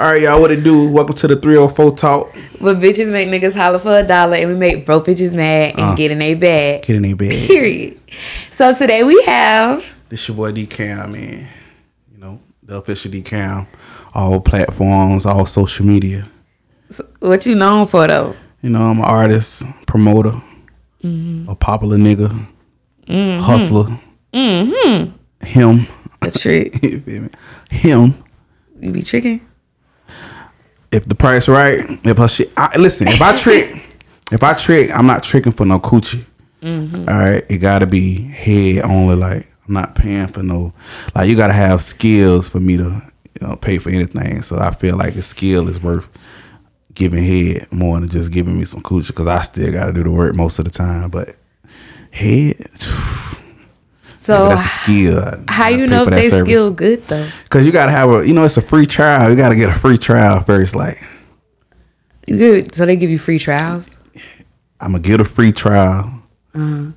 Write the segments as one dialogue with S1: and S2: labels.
S1: All right, y'all, what it do? Welcome to the 304 Talk.
S2: But bitches make niggas holler for a dollar and we make broke bitches mad and
S1: Uh.
S2: get in a bag.
S1: Get in their bed.
S2: Period. So today we have
S1: This your boy D Cam, man. You know, the official D Cam. All platforms, all social media.
S2: what you known for though?
S1: You know, I'm an artist, promoter, a popular nigga, hustler. Mm-hmm. Him.
S2: A trick.
S1: You? Him.
S2: You be tricking?
S1: If the price right, if her shit, I, listen. If I trick, if I trick, I'm not tricking for no coochie. Mm-hmm. All right, it gotta be head only. Like I'm not paying for no. Like you gotta have skills for me to, you know, pay for anything. So I feel like a skill is worth giving head more than just giving me some coochie because I still gotta do the work most of the time. But head,
S2: So
S1: that's skill.
S2: How you know if they
S1: service.
S2: skill good though?
S1: Cause you gotta have a, you know, it's a free trial. You gotta get a free trial first. Like
S2: good? So they give you free trials?
S1: I'm gonna get a free trial,
S2: Uh-huh.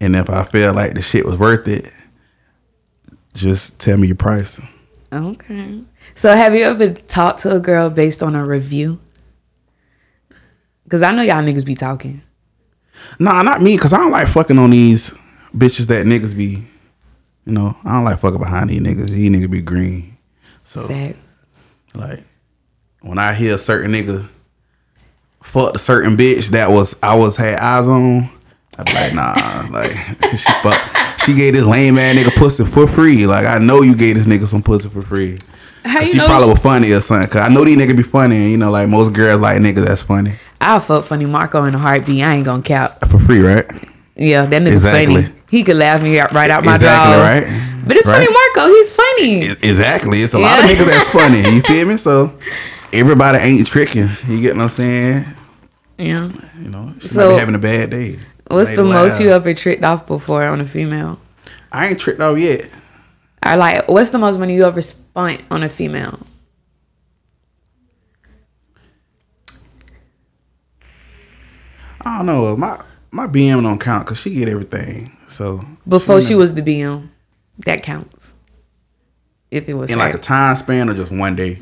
S1: and if I feel like the shit was worth it, just tell me your price.
S2: Okay. So have you ever talked to a girl based on a review? Cause I know y'all niggas be talking.
S1: Nah, not me, cause I don't like fucking on these bitches that niggas be. You know, I don't like fucking behind these niggas. These niggas be green. So
S2: Facts.
S1: like, when I hear a certain nigga fucked a certain bitch that was I was had eyes on, I be like, nah, like she fuck, she gave this lame ass nigga pussy for free. Like I know you gave this nigga some pussy for free.
S2: How you
S1: she
S2: know?
S1: probably was funny or something. Cause I know these niggas be funny, and you know, like most girls like niggas that's funny
S2: I'll fuck funny Marco in a heartbeat. I ain't gonna cap.
S1: for free, right?
S2: Yeah, that nigga
S1: Exactly.
S2: funny. He could laugh me out- right out my
S1: Exactly,
S2: jaws.
S1: right?
S2: But it's
S1: Right?
S2: funny, Marco. He's funny.
S1: Exactly. It's a lot of
S2: Yeah.
S1: niggas that's funny. You feel me? So everybody ain't tricking. You get what I'm saying?
S2: Yeah.
S1: You know, she might
S2: So,
S1: be having a bad day.
S2: What's the most you ever tricked off before on a female?
S1: I ain't tricked off yet.
S2: I like, what's the most money you ever spent on a female?
S1: I don't know. My my BM don't count because she get everything. So
S2: Before she was the BM, that counts. If it was
S1: in
S2: her
S1: like a time span or just one day,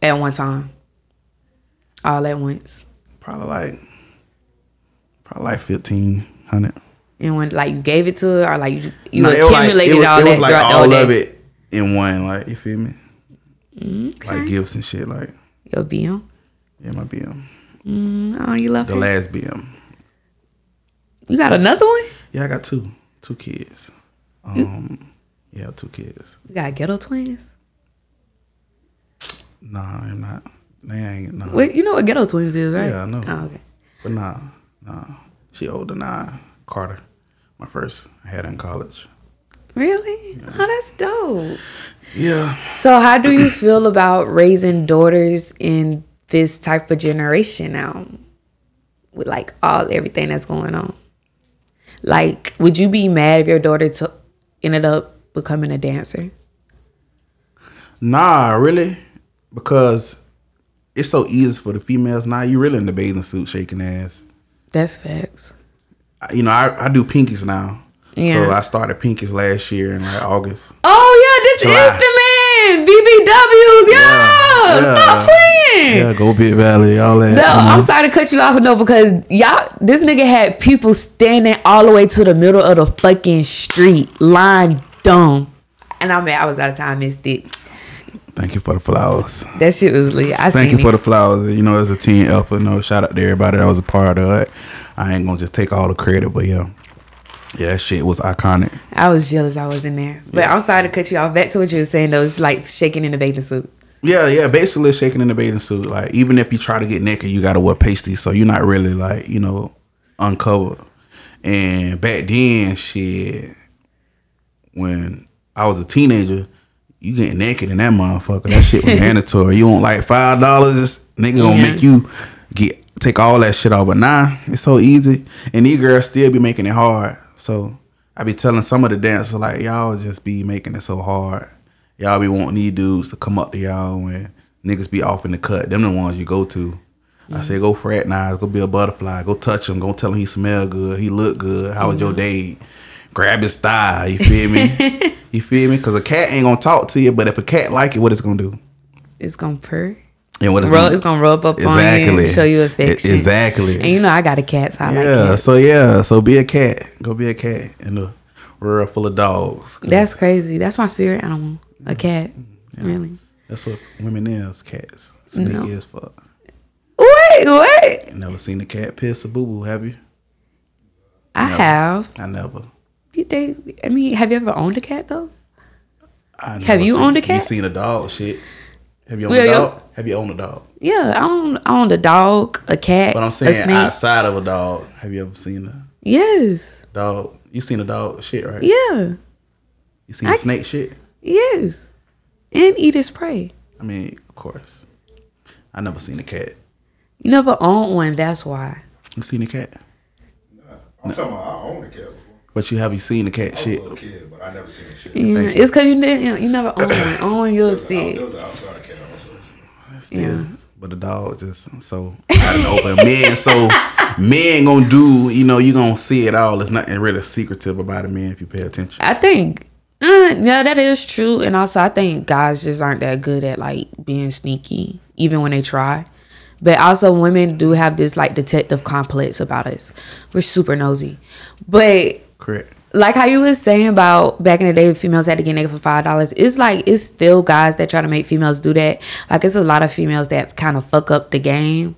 S2: at one time, all at once,
S1: probably like probably like fifteen hundred.
S2: and when like you gave it to her, or like you you
S1: No, it was like-
S2: accumulated
S1: it was,
S2: all
S1: it
S2: that
S1: like
S2: throughout
S1: all of it in one. Like you feel me? Mm-hmm. Okay. Like gifts and shit. Like
S2: Your BM.
S1: yeah, my BM, mm,
S2: Oh, you love
S1: the
S2: her.
S1: last BM.
S2: You got another one?
S1: Yeah, I got two, two kids. Um, yeah, two kids.
S2: You got ghetto twins?
S1: Nah, I'm not. They ain't. Nah.
S2: Wait, you know what ghetto twins is, right?
S1: Yeah, I know.
S2: Oh, okay.
S1: But nah, nah. She older than I. Carter, my first I had in college.
S2: Really? Oh, that's dope.
S1: Yeah.
S2: So, how do you feel about raising daughters in this type of generation now, with like all everything that's going on? Like, would you be mad if your daughter took ended up becoming a dancer?
S1: Nah, really, because it's so easy for the females now. you're really in the bathing suit, shaking ass.
S2: That's facts.
S1: I- You know, I, I do pinkies now.
S2: Yeah.
S1: So I started pinkies last year in like August.
S2: Oh yeah, this
S1: July.
S2: is the man. BBWs, yo,
S1: Yeah, yeah.
S2: stop playing.
S1: Yeah, go Big Valley, all that.
S2: No,
S1: know.
S2: I'm mm-hmm. sorry to cut you off, no, because y'all, this nigga had people standing all the way to the middle of the fucking street, line dumb. And I mean, I was out of time, missed it.
S1: Thank you for the flowers.
S2: That shit was lit. I
S1: Thank you for the flowers. You know, as a team alpha, You know, shout out to everybody that was a part of it. I ain't gonna just take all the credit, but yeah, yeah, that shit was iconic.
S2: I was jealous I was in there. But I'm sorry to cut you off. Back to what you were saying, though. It's like shaking in the bathing suit.
S1: Yeah, yeah, basically shaking in the bathing suit. Like even if you try to get naked, you gotta wear pasties, so you're not really like you know uncovered. And back then, shit, when I was a teenager, you get naked in that motherfucker. That shit was mandatory. You want like five dollars, nigga gonna
S2: Yeah.
S1: make you get take all that shit off. But nah, it's so easy, and these girls still be making it hard. So I be telling some of the dancers like y'all just be making it so hard. Y'all be wanting these dudes to come up to y'all and niggas be off in the cut. Them the ones you go to. I mm-hmm. say go fraternize, go be a butterfly, go touch him, go tell him he smell good, he look good. How was your mm-hmm. day? Grab his thigh. You feel me? you feel me? Because a cat ain't gonna talk to you, but if a cat like it, what it's gonna do?
S2: It's gonna purr.
S1: And what it's
S2: Rub,
S1: gonna-
S2: it's gonna rub up on you
S1: Exactly.
S2: and show you affection.
S1: exactly.
S2: And you know I got a cat, so I like
S1: yeah.
S2: cats.
S1: So yeah. So be a cat. Go be a cat in the world full of dogs.
S2: That's crazy. That's my spirit animal. A mm-hmm. cat. Really.
S1: That's what women is. Cats. Sneaky
S2: No.
S1: as fuck.
S2: Wait, what?
S1: Never seen a cat piss a boo boo, have you?
S2: I
S1: No.
S2: have.
S1: I never.
S2: You they, I mean, have you ever owned a cat though?
S1: I
S2: Have
S1: never
S2: you
S1: seen-
S2: owned a cat?
S1: You seen a dog? Shit. Have you owned
S2: Well,
S1: a dog? Have you owned a dog?
S2: Yeah, I own I owned a dog, a cat,
S1: But I'm
S2: a
S1: saying
S2: snake.
S1: outside of a dog. Have you ever seen a
S2: Yes.
S1: dog? You seen a dog shit, right?
S2: Yeah.
S1: You seen
S2: I-
S1: a snake shit?
S2: Yes. And eat its prey.
S1: I mean, of course. I never seen a cat.
S2: You never owned one, that's why.
S1: You seen a cat? No.
S3: I'm talking about I own a cat before.
S1: But you have you seen the cat
S3: I was
S1: shit?
S3: little kid, but I never seen the shit.
S2: Yeah,
S1: Thank you.
S2: it's because you didn't. You never own one. Own one, you'll see it.
S3: was an outside cat also.
S1: Still.
S2: Yeah.
S1: But the dog just so out in the open. Men so men gonna do, you know, you gonna see it all. There's nothing really secretive about a man if you pay attention.
S2: I think, uh, yeah, that is true. And also, I think guys just aren't that good at like being sneaky, even when they try. But also, women do have this like detective complex about us. We're super nosy. But
S1: Correct.
S2: Like how you was saying about back in the day, females had to get nigga for five dollars. It's like it's still guys that try to make females do that. Like it's a lot of females that kind of fuck up the game.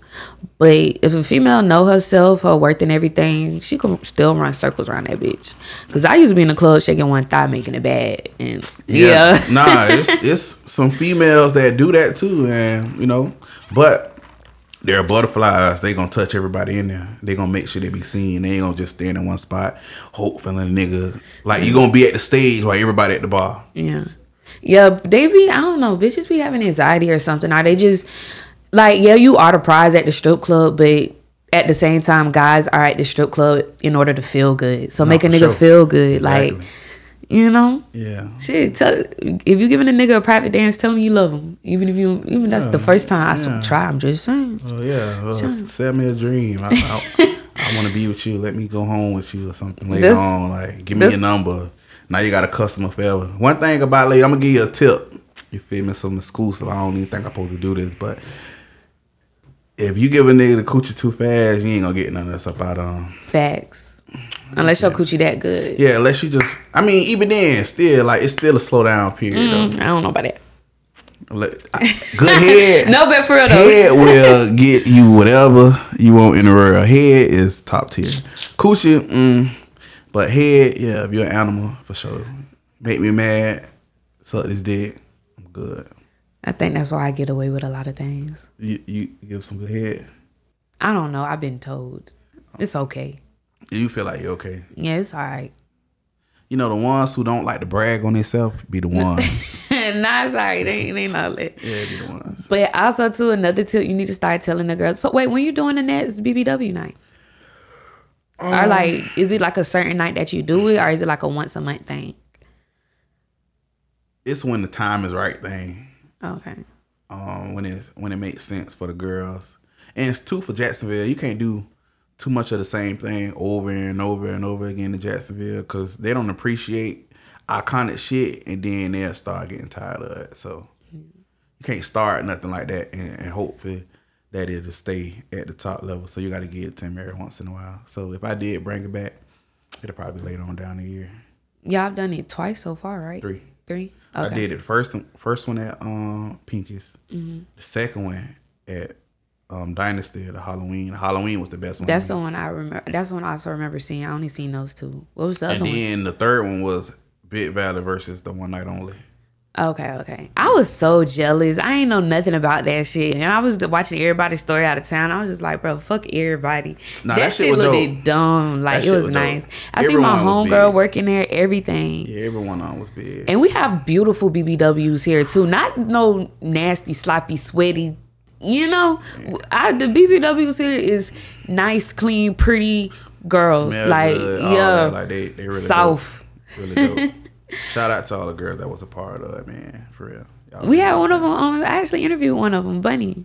S2: But if a female know herself, her worth and everything, she can still run circles around that bitch. Cause I used to be in the club shaking one thigh, making it bad, and yeah,
S1: nah, it's it's some females that do that too, and you know, but they're butterflies. They gonna touch everybody in there. They gonna make sure they be seen. They ain't gonna just stand in one spot, hope feeling a nigga. Like you gonna be at the stage while everybody at the bar.
S2: Yeah. Yeah, they be, I don't know, bitches be having anxiety or something. Are they just, like, yeah, you are the prize at the strip club, but at the same time, guys are at the strip club in order to feel good. So make a nigga
S1: sure.
S2: feel good. Like,
S1: Exactly.
S2: You know?
S1: Yeah.
S2: Shit, tell, if you're giving a nigga a private dance, tell him you love him. Even if you, even that's the first time I
S1: yeah.
S2: try, I'm just saying.
S1: Oh yeah. Uh, well, sell me a dream. I, I, I want to be with you. Let me go home with you or something later
S2: This-
S1: on. Like, give me your number. Now you got a customer forever. One thing about lady, I'm gonna give you a tip. You feel me? Some exclusive. I don't even think I'm supposed to do this, but if you give a nigga the coochie too fast, you ain't gonna get none of this up out of him.
S2: Facts. Unless your coochie that good.
S1: Yeah, unless you just. I mean, even then, still like it's still a slow down period
S2: Mm, I don't know about that.
S1: Good head.
S2: No, but for real though.
S1: Head will get you whatever you want in the world. Head is top tier. Coochie, mm, but head, yeah, if you're an animal, for sure. Make me mad, suck this dick, I'm good.
S2: I think that's why I get away with a lot of things.
S1: You, you give some good head.
S2: I don't know. I've been told. It's okay.
S1: You feel like you're okay.
S2: Yeah, it's all right.
S1: You know, the ones who don't like to brag on themselves be the ones.
S2: nah, it's all right. They ain't, they not lit.
S1: yeah, be the ones.
S2: But also, too, another tip you need to start telling the girls. So, wait, when you doing the next BBW night? or like, is it like a certain night that you do it, or is it like a once a month thing?
S1: It's when the time is right thing.
S2: Okay.
S1: um, when it's when it makes sense for the girls. And it's two for Jacksonville. You can't do too much of the same thing over and over and over again in Jacksonville because they don't appreciate iconic shit, and then they'll start getting tired of it. So you can't start nothing like that and, and hope for that it'll stay at the top level. So you got to get it to every once in a while. So if I did bring it back, it'll probably be later on down the year.
S2: Yeah, I've done it twice so far, right?
S1: Three.
S2: Three? Okay.
S1: I did it first first one at um Pinky's.
S2: Mm-hmm.
S1: The second one at um Dynasty, the Halloween. Halloween was the best one.
S2: That's the one I remember. That's the one I also remember seeing. I only seen those two. What was the other one?
S1: and then the third one was Big Valley versus the one night only.
S2: Okay, okay. I was so jealous. I ain't know nothing about that shit. And I was watching everybody's story out of town. I was just like, bro, fuck everybody.
S1: Nah,
S2: that,
S1: that shit
S2: shit looked
S1: dope.
S2: dumb. Like
S1: That
S2: it was,
S1: was
S2: nice. I see my
S1: Everyone
S2: homegirl working there, everything.
S1: Yeah, everyone on was big.
S2: And we have beautiful BBWs here too. Not no nasty, sloppy, sweaty. You know, I, the BBWs is nice, clean, pretty girls.
S1: Smell
S2: like
S1: good,
S2: yeah,
S1: that. like they they really
S2: South.
S1: dope. really dope. Shout out to all the girls that was a part of it, man. For real. Y'all
S2: We had one of them. Um, I actually interviewed one of them, Bunny.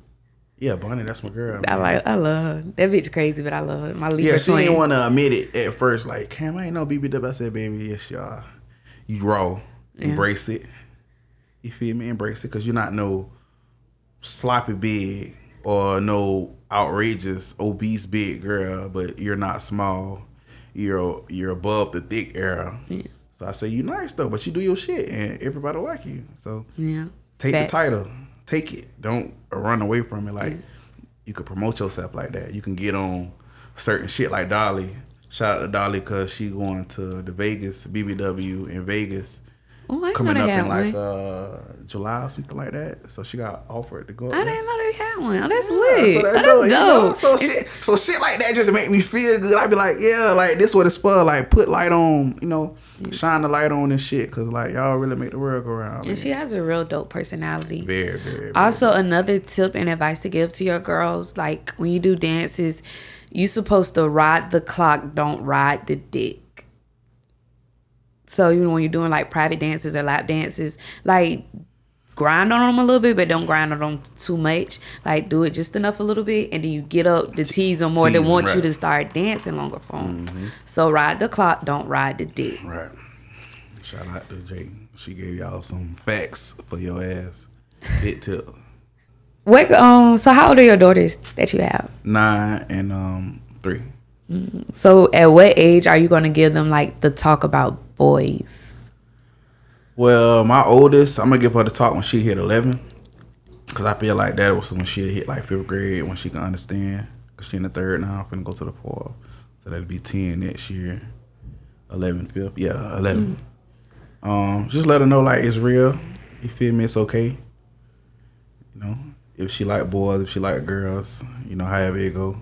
S1: Yeah, Bunny, that's my girl.
S2: I like, I love her. That bitch crazy, but I love her. My Libra
S1: Yeah, she
S2: twin.
S1: didn't want to admit it at first. Like, Cam, I ain't no BBW. I said, baby, yes, y'all. You raw. Embrace it. You feel me? Embrace it because you're not no sloppy big or no outrageous obese big girl, but you're not small. You're you're above the thick era. So I say you nice though, but you do your shit and everybody like you. So
S2: Yeah.
S1: take
S2: Facts.
S1: the title, take it. Don't run away from it. Like you could promote yourself like that. You can get on certain shit like Dolly. Shout out to Dolly because she going to the Vegas BBW in Vegas
S2: Oh,
S1: coming up in like
S2: one.
S1: uh July or something like that. So she got offered to go.
S2: I didn't know they had one. Oh, that's
S1: Yeah,
S2: lit.
S1: so
S2: oh,
S1: that's
S2: that's
S1: dope, you know? So
S2: It's-
S1: shit, so shit like that just make me feel good. I'd be like, yeah, like this what it's for. Like put light on, you know, shine the light on this shit, cause like y'all really make the world go round. man.
S2: And she has a real dope personality.
S1: very, very, very.
S2: Also, another tip and advice to give to your girls, like when you do dances, you supposed to ride the clock, don't ride the dick. So you know when you're doing like private dances or lap dances, like grind on them a little bit, but don't grind on them too much. Like do it just enough a little bit, and then you get up to tease them more.
S1: Tease
S2: They want you to start dancing longer for them. So ride the clock, don't ride the dick.
S1: Right. Shout out to Jade. She gave y'all some facts for your ass. Bit tip.
S2: What? Um. So how old are your daughters that you have?
S1: Nine and um three.
S2: So at what age are you going to give them like the talk about boys?
S1: Well, my oldest, I'm gonna give her the talk when she hit eleven. Cause I feel like that was when she hit like fifth grade when she can understand. Cause she in the third now, I'm finna go to the fourth. So that'll be ten next year. 11, fifth. Yeah, 11. Um, just let her know like it's real. You feel me? It's okay. You know, if she like boys, if she like girls, you know, however it go.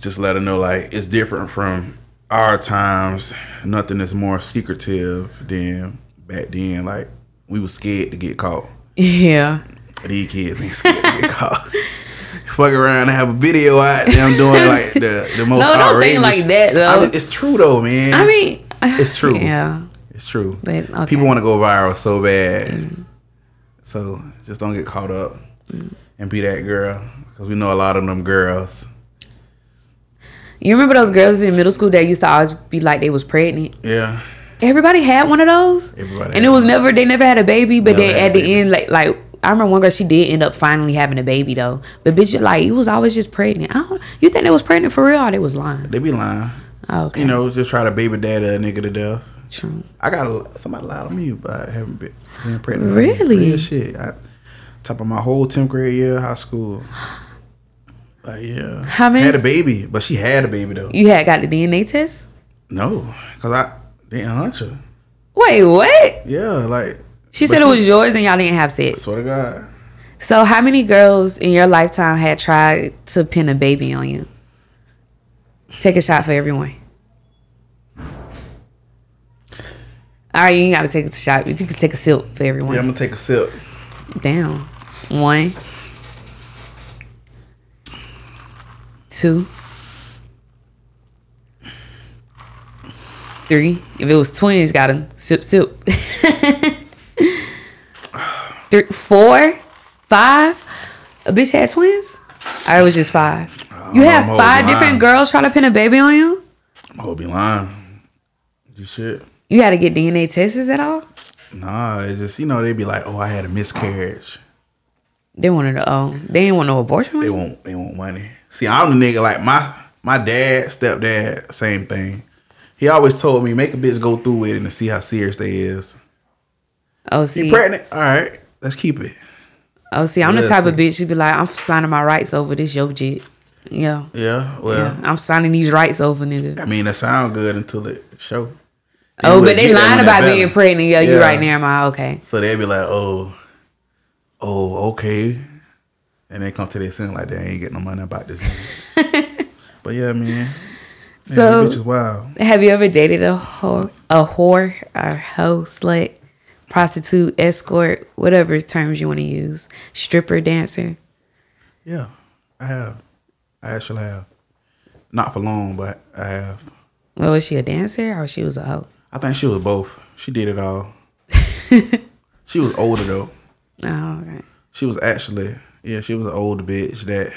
S1: Just let her know like it's different from our times. Nothing is more secretive than back then. Like we was scared to get caught.
S2: Yeah.
S1: These kids ain't scared to get caught. Fuck around and have a video out them doing like the, the most
S2: No, don't
S1: outrageous.
S2: think like that, though.
S1: I mean, it's true though, man.
S2: I mean,
S1: It's true.
S2: Yeah.
S1: It's true.
S2: But, okay. Mm.
S1: People want to go viral so bad. So just don't get caught up and be that girl. Because we know a lot of them girls.
S2: You remember those girls in middle school that used to always be like they was pregnant?
S1: Yeah.
S2: Everybody had one of those.
S1: Everybody
S2: and it was never they never had a baby, but then at the
S1: baby.
S2: end, like like I remember one girl she did end up finally having a baby though. But bitch, like you was always just pregnant. I don't, you think they was pregnant for real or they was lying?
S1: They be lying.
S2: Oh, okay.
S1: You know, just try to baby daddy a nigga to death.
S2: True.
S1: I got a, somebody lied on me, but I haven't been, pregnant.
S2: Really?
S1: Real shit. I, top of my whole 10th grade year high school. Like, yeah.
S2: How many-
S1: Had a baby, but she had a baby, though.
S2: You had got the DNA test?
S1: No, because I didn't hunch her.
S2: Wait, what?
S1: Yeah, like,
S2: She said it was yours and y'all didn't have sex.
S1: swear to God.
S2: So how many girls in your lifetime had tried to pin a baby on you? Take a shot for everyone. All right, you ain't gotta take a shot, you can take a sip for everyone.
S1: Yeah, I'm going to take a sip.
S2: Damn. One. Two. Three. If it was twins, gotta sip, sip. Three, four, five. A bitch had twins. I was just five. You have five different girls trying to pin a baby on you.
S1: I'm to be lying. You shit.
S2: You had to get DNA tests at all.
S1: Nah, it's just, you know, they'd be like, oh, I had a miscarriage.
S2: They wanted to. Oh, they didn't want no abortion. on
S1: They want they want money. See, I'm the nigga like my my dad, stepdad, same thing. He always told me make a bitch go through it and to see how serious they is.
S2: Oh, see.
S1: You pregnant? All right, let's keep it.
S2: Oh, see, I'm the
S1: Let's
S2: type of bitch. She'd be like, I'm signing my rights over this yo jit. Yeah.
S1: Yeah, well,
S2: yeah. I'm signing these rights over, nigga.
S1: I mean, that sound good until it show.
S2: Oh, but they lying about being pregnant. Yeah, you
S1: Yeah.
S2: right there, my okay.
S1: So they be like, oh, oh, okay, and they come to their sin like they ain't getting no money about this. but yeah, man. Man,
S2: So-
S1: is wild.
S2: Have you ever dated a whore, a whore, a hoe, slut, prostitute, escort, whatever terms you want to use, stripper, dancer?
S1: Yeah, I have. I actually have. Not for long, but I have.
S2: Well, was she a dancer or she was a hoe?
S1: I think she was both. She did it all. she was older though.
S2: Oh, okay.
S1: She was actually, yeah, she was an older bitch that.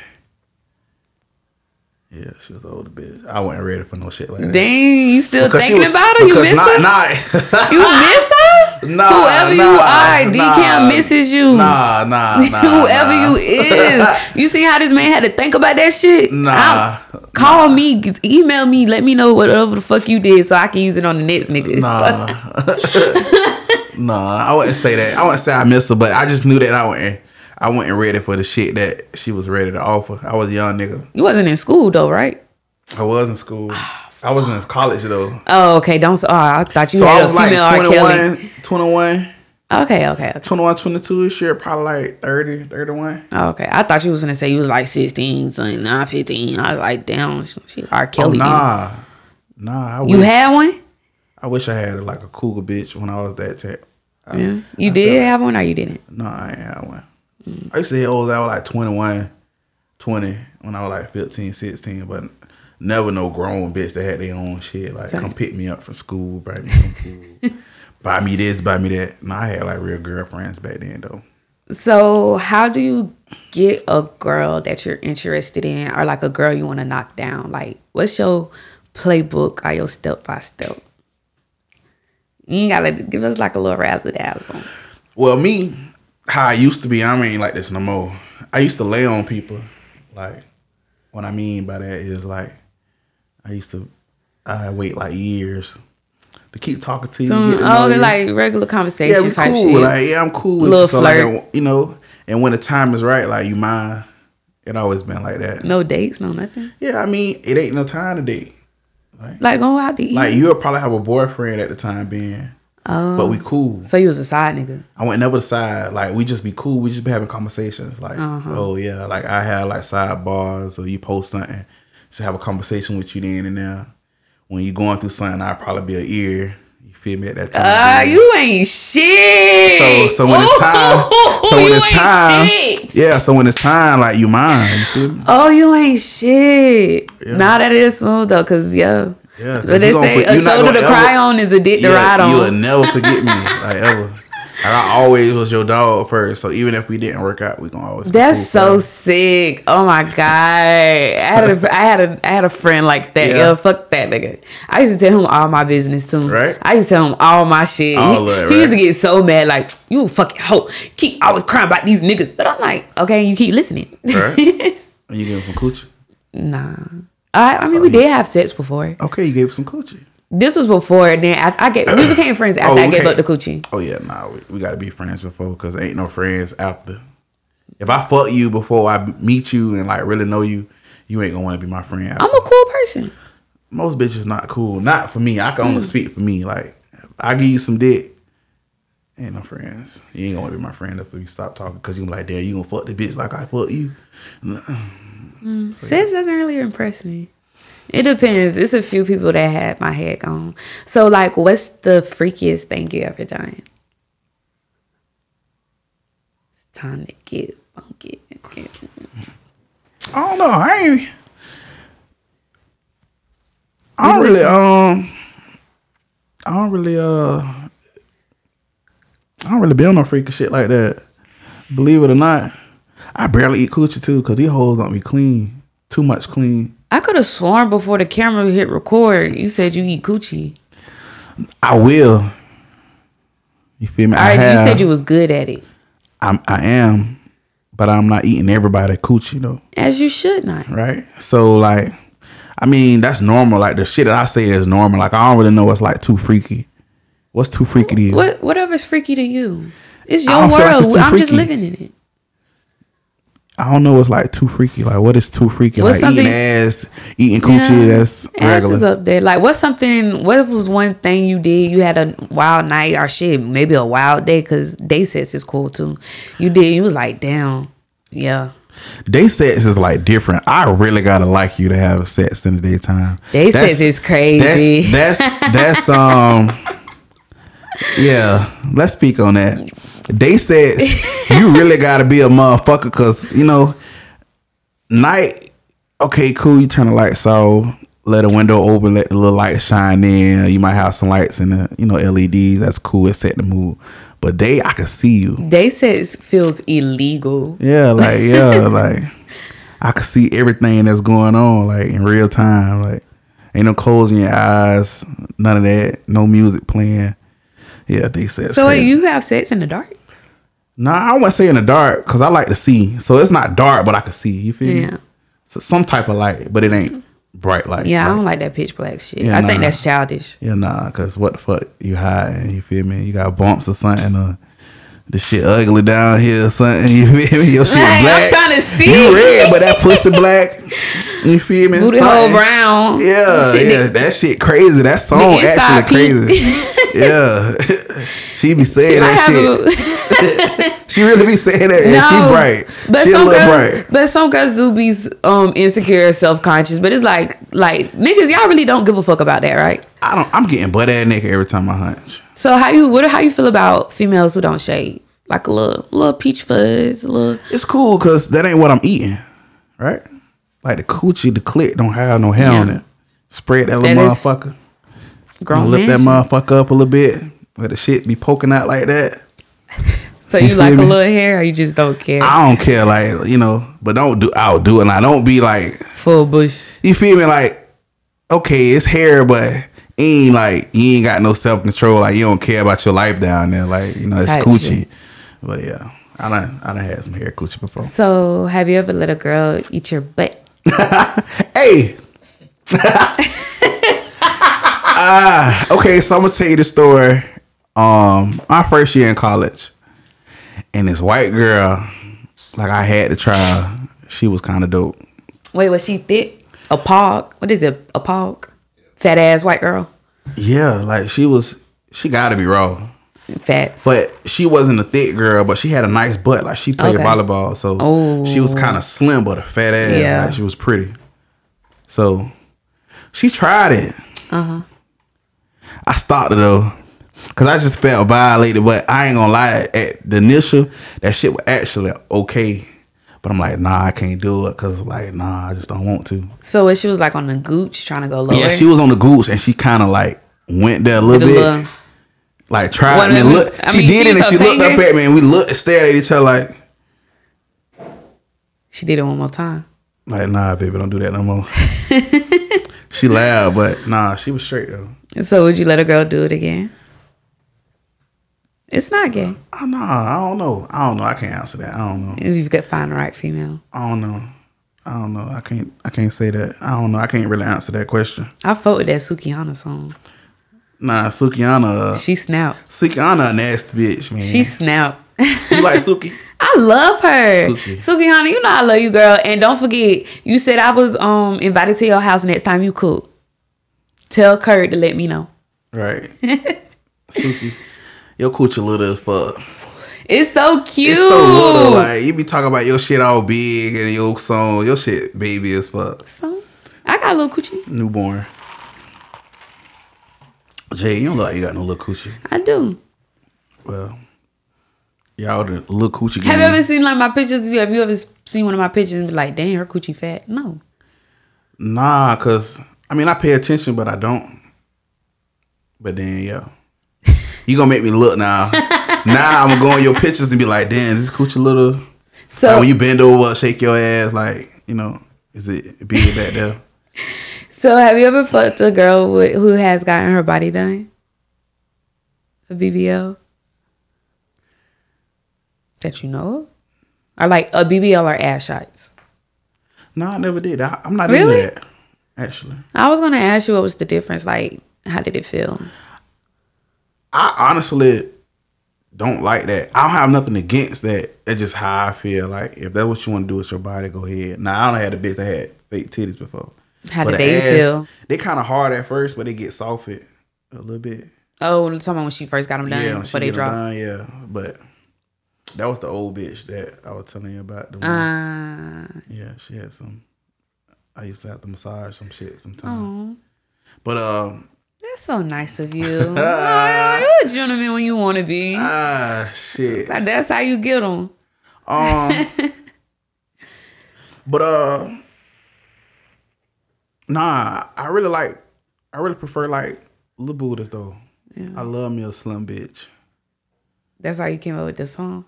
S1: Yeah, she was an older bitch. I wasn't ready for no shit like that.
S2: Dang, you still
S1: Because
S2: thinking
S1: was-
S2: about her? You miss
S1: not,
S2: her?
S1: Not,
S2: You miss her?
S1: Nah,
S2: Whoever you are, D
S1: nah.
S2: Cam misses you.
S1: Nah, nah, nah.
S2: Whoever
S1: nah.
S2: you is, you see how this man had to think about that shit.
S1: Nah,
S2: I'll- call me, just email me, let me know whatever the fuck you did, so I can use it on the next nigga.
S1: Nah. nah, I wouldn't say that. I wouldn't say I missed her, but I just knew that I wasn't I wasn't ready for the shit that she was ready to offer. I was a young nigga.
S2: You wasn't in school though, right?
S1: I was in school. Ah, I was in college though.
S2: Oh, okay. Don't. Oh, I thought you
S1: So
S2: had
S1: I
S2: a
S1: was like
S2: R. Kelly.
S1: 21, 21,
S2: Okay, okay, okay.
S1: 21, 22 this year, probably like 30, 31.
S2: Oh, okay. I thought you was gonna say you was like sixteen, something, not fifteen. I was like, damn, she R.
S1: Oh,
S2: Kelly. then.
S1: nah. Nah, I
S2: You
S1: wish,
S2: had one?
S1: I wish I had like a cougar bitch when I was that tech.
S2: Yeah. You did have one or you didn't?
S1: No, I ain't had one. I used to hit hoes was like 21, 20 when I was like 15, 16, but never no grown bitch that had their own shit. Like, come pick me up from school, bring me some food, buy me this, buy me that. No, I had like real girlfriends back then, though.
S2: So, how do you get a girl that you're interested in, or like a girl you want to knock down? Like, what's your playbook or your step by step? You ain't gotta give us like a little razzle dazzle.
S1: Well, me, how I used to be, I ain't like this no more. I used to lay on people. Like, what I mean by that is like, I used to, I wait like years to keep talking to you.
S2: So,
S1: get to oh, know
S2: oh,
S1: you.
S2: like regular conversation
S1: yeah,
S2: type
S1: cool.
S2: shit.
S1: Like, yeah, I'm cool. with
S2: Little
S1: you. So, like,
S2: flirt.
S1: you know, and when the time is right, like, you mind. It always been like that.
S2: no dates, no nothing.
S1: Yeah, I mean, it ain't no time to date.
S2: Like go out to eat.
S1: Like, you'll probably have a boyfriend at the time being,
S2: oh,
S1: but we cool.
S2: so you was a side nigga.
S1: I went never the side. Like we just be cool. We just be having conversations. Like,
S2: Uh-huh.
S1: oh yeah, like I had like sidebars or you post something, just have a conversation with you then and there. When you going through something, I'll probably be an ear. You feel me at that time?
S2: Ah, you ain't shit.
S1: so so when it's time, so when it's time,
S2: shit.
S1: yeah. So when it's time, like you mind. You?
S2: Oh, you ain't shit.
S1: Yeah.
S2: Now that is smooth though, cause yeah.
S1: Yeah,
S2: But they say a shoulder to
S1: gonna
S2: cry on is a dick to ride on.
S1: you will never forget me, like ever. Like, I always was your dog first. So even if we didn't work out, we gonna always.
S2: That's so
S1: forever.
S2: sick. Oh my god. I had a I had a I had a friend like that.
S1: Yeah.
S2: Yeah, fuck that nigga. I used to tell him all my business too.
S1: Right.
S2: I used to tell him all my shit.
S1: All
S2: he,
S1: it,
S2: he used to get so mad, like, you fucking hoe. Keep always crying about these niggas. But I'm like, okay, you keep listening.
S1: Right. And you him some coochie.
S2: nah. I, I mean,
S1: Oh,
S2: we did have sex before.
S1: Okay, you gave some coochie.
S2: This was before, and then I, I get we became friends after
S1: Oh,
S2: I gave up the coochie.
S1: Oh yeah, nah, we, we gotta be friends before because ain't no friends after. If I fuck you before I meet you and like really know you, you ain't gonna want to be my friend. After.
S2: I'm a cool person.
S1: Most bitches not cool. Not for me. I can only mm. speak for me. Like I give you some dick, ain't no friends. You ain't gonna be my friend if we stop talking because you like, damn, you gonna fuck the bitch like I fuck you.
S2: Sex doesn't really impress me. It depends. It's a few people that had my head gone. So, like, what's the freakiest thing you ever done? It's time to get funky.
S1: I don't know. I ain't. I don't really um. I don't really uh. I don't really be on no freaky shit like that. Believe it or not, I barely eat coochie too because these hoes don't be clean. Too much clean.
S2: I could have sworn before the camera hit record, you said you eat coochie.
S1: I will. You feel me?
S2: All
S1: I
S2: right, you said you was good at it,
S1: I'm. I am, but I'm not eating everybody coochie though.
S2: as you should not.
S1: right? So like, I mean, that's normal. Like the shit that I say is normal. Like I don't really know what's like too freaky. What's too freaky to you?
S2: What whatever's freaky to you, it's your
S1: don't like
S2: world.
S1: it's
S2: I'm just living in it.
S1: I don't know what's like too freaky. Like what is too freaky?
S2: What's
S1: like eating ass, eating coochie.
S2: Yeah,
S1: That's
S2: ass is up there. Like, what's something? What was one thing you did? You had a wild night or shit, maybe a wild day, because day sets is cool too. You did. You was like, damn, yeah.
S1: Day sex is like different. I really gotta like you to have sex in the daytime.
S2: Day
S1: That's-
S2: sex is crazy.
S1: That's that's, that's um. Yeah, let's speak on that. Day said you really gotta be a motherfucker, cause you know, night. Okay, cool. You turn the lights off, let a window open, let the little light shine in. You might have some lights in the, you know, LEDs. That's cool. It set the mood. But day, I can see you.
S2: Day sets feels illegal.
S1: Yeah, like yeah, like I can see everything that's going on, like in real time. Like ain't no closing your eyes, none of that. No music playing. Yeah, they said. it's
S2: So
S1: crazy.
S2: you have sex in the dark?
S1: Nah, I wouldn't say in the dark because I like to see. So it's not dark, but I can see. You feel
S2: Yeah.
S1: me? So some type of light, but it ain't bright light.
S2: Yeah, I don't like that pitch black shit.
S1: Yeah,
S2: I think that's childish.
S1: Yeah, nah, cause what the fuck you hiding? You feel me? You got bumps or something, or the shit ugly down here or something. You feel me? Your shit
S2: Like, I'm
S1: black.
S2: trying to see.
S1: You red, but that pussy black. You feel me?
S2: Booty hole brown.
S1: Yeah,
S2: Shit,
S1: yeah,
S2: the-
S1: that shit crazy. That song actually crazy. yeah, she be saying
S2: I
S1: that shit.
S2: a-
S1: she really be saying that. and she bright.
S2: But
S1: she
S2: some
S1: little
S2: girls,
S1: bright.
S2: but some girls do be um insecure, self conscious. But it's like like niggas, y'all really don't give a fuck about that, right?
S1: I don't. I'm getting butt ass naked every time I hunch.
S2: So how you what how you feel about females who don't shave? Like a little little peach fuzz, a little
S1: It's cool because that ain't what I'm eating, right? Like the coochie, the clit don't have no hair on it. Spread that little
S2: That is
S1: motherfucker.
S2: Grown
S1: Lift that
S2: shit.
S1: motherfucker up a little bit. Let the shit be poking out like that.
S2: So you
S1: You
S2: like a
S1: me?
S2: little hair, or you just don't care?
S1: I don't care, like you know, but don't do. I'll do it. And I don't be like,
S2: Full bush.
S1: you feel me? Like, okay, it's hair, but ain't like you ain't got no self control. Like you don't care about your life down there. Like you know, it's
S2: Type
S1: coochie.
S2: shit.
S1: But yeah, I done I done had some hair coochie before.
S2: So have you ever let a girl eat your butt?
S1: Hey. Ah, okay, so I'm gonna tell you the story. Um, my first year in college, and this white girl, like I had to try. She was kind of dope.
S2: Wait, was she thick? A pog? What is it? A pog? Fat ass white girl?
S1: Yeah, like she was. She got to be raw,
S2: Fats.
S1: but she wasn't a thick girl. But she had a nice butt. Like she played
S2: Okay.
S1: volleyball, so
S2: Oh.
S1: she was kind of slim, but a fat ass.
S2: Yeah.
S1: Like she was pretty. So she tried it.
S2: Uh-huh.
S1: I stopped it though. Cause I just felt violated, but I ain't gonna lie. At the initial, that shit was actually okay, but I'm like, nah, I can't do it. Cause like, nah, I just don't want to.
S2: So when she was like on the gooch trying to go lower.
S1: Yeah, she was on the goose, and she kind of like went there a little bit,
S2: little-
S1: like tried
S2: What,
S1: and look.
S2: I
S1: she
S2: mean,
S1: did
S2: she
S1: it, and she
S2: her
S1: looked up at me, and we looked, and stared at each other, like,
S2: She did it one more time.
S1: like, nah, baby, don't do that no more. she laughed, but nah, she was straight though.
S2: So would you let a girl do it again? It's not gay.
S1: Oh, nah, I don't know. I don't know. I can't answer that. I don't know.
S2: If you could find the right female.
S1: I don't know. I don't know. I can't. I can't say that. I don't know. I can't really answer that question.
S2: I fought with that Sukihana song.
S1: Nah, Sukiana. Uh,
S2: She snapped.
S1: Sukiana a nasty bitch, man.
S2: She snapped.
S1: you like Suki?
S2: I love her.
S1: Suki.
S2: Sukihana, you know I love you, girl. And don't forget, you said I was um invited to your house next time you cook. Tell Kurt to let me know.
S1: Right. Suki. Your coochie little as fuck.
S2: It's so cute.
S1: It's so little. Like you be talking about your shit all big and your song. Your shit baby as fuck.
S2: So, I got a little coochie.
S1: Newborn. Jay, you don't look like you got no little coochie.
S2: I do.
S1: Well, y'all the little coochie.
S2: Have you ever seen like my pictures? Have you ever seen one of my pictures and be like, dang, her coochie fat? No.
S1: Nah, cause I mean I pay attention, but I don't. But then yeah, you gonna make me look now. now I'm gonna go on your pictures and be like, damn, is this coochie little?
S2: So
S1: like when you bend over, shake your ass, like you know, is it big back there?
S2: So have you ever fucked a girl with, who has gotten her body done? A BBL? That you know of? Or like a BBL or ass shots?
S1: No, I never did. I, I'm not
S2: Really?
S1: into that. Actually,
S2: I was gonna ask you what was the difference. Like, how did it feel?
S1: I honestly don't like that. I don't have nothing against that. It's just how I feel. Like if that's what you want to do with your body, go ahead. Now I don't had a bitch that had fake titties before.
S2: How did
S1: the
S2: they
S1: ass,
S2: feel?
S1: They kind of hard at first, but they get softened a little bit.
S2: Oh, about when she first got them done
S1: yeah, but
S2: they dropped.
S1: done, yeah. But that was the old bitch that I was telling you about. The one.
S2: Uh,
S1: yeah, she had some. I used to have to massage some shit sometimes. But um,
S2: that's so nice of you. you're a gentleman when you want to be.
S1: ah, shit.
S2: Like, that's how you get them.
S1: Um, but uh, nah, I really like. I really prefer like little booties though. I love me a slim bitch.
S2: That's how you came up with this song.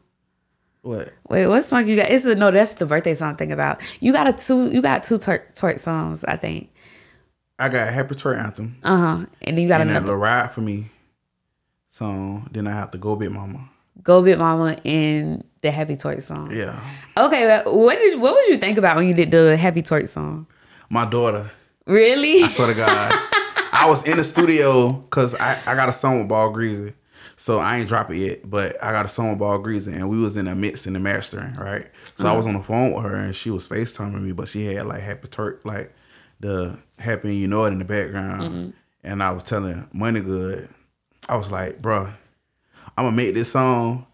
S1: What?
S2: Wait, what song you got? It's a, no, that's the birthday song. Thing about you got a two, you got two twerk, twerk songs, I think.
S1: I got Happy Twerk Anthem
S2: Uh huh. And then you got
S1: and
S2: another.
S1: Ride for Me. song. Then I have to go big mama.
S2: Go Big Mama and the Happy Twerk song.
S1: Yeah.
S2: Okay, well, what did what would you think about when you did the Happy Twerk song?
S1: My daughter.
S2: Really?
S1: I swear to God. I was in the studio because I, I got a song with Ball Greezy. So I ain't drop it yet, but I got a song with Ball Greezy and we was in the mix and the mastering, right? So I mm-hmm. was on the phone with her and she was FaceTiming me, but she had like Happy Turk, like the Happy You Know It in the background. Mm-hmm. And I was telling Money Good, I was like, bruh, I'm gonna make this song.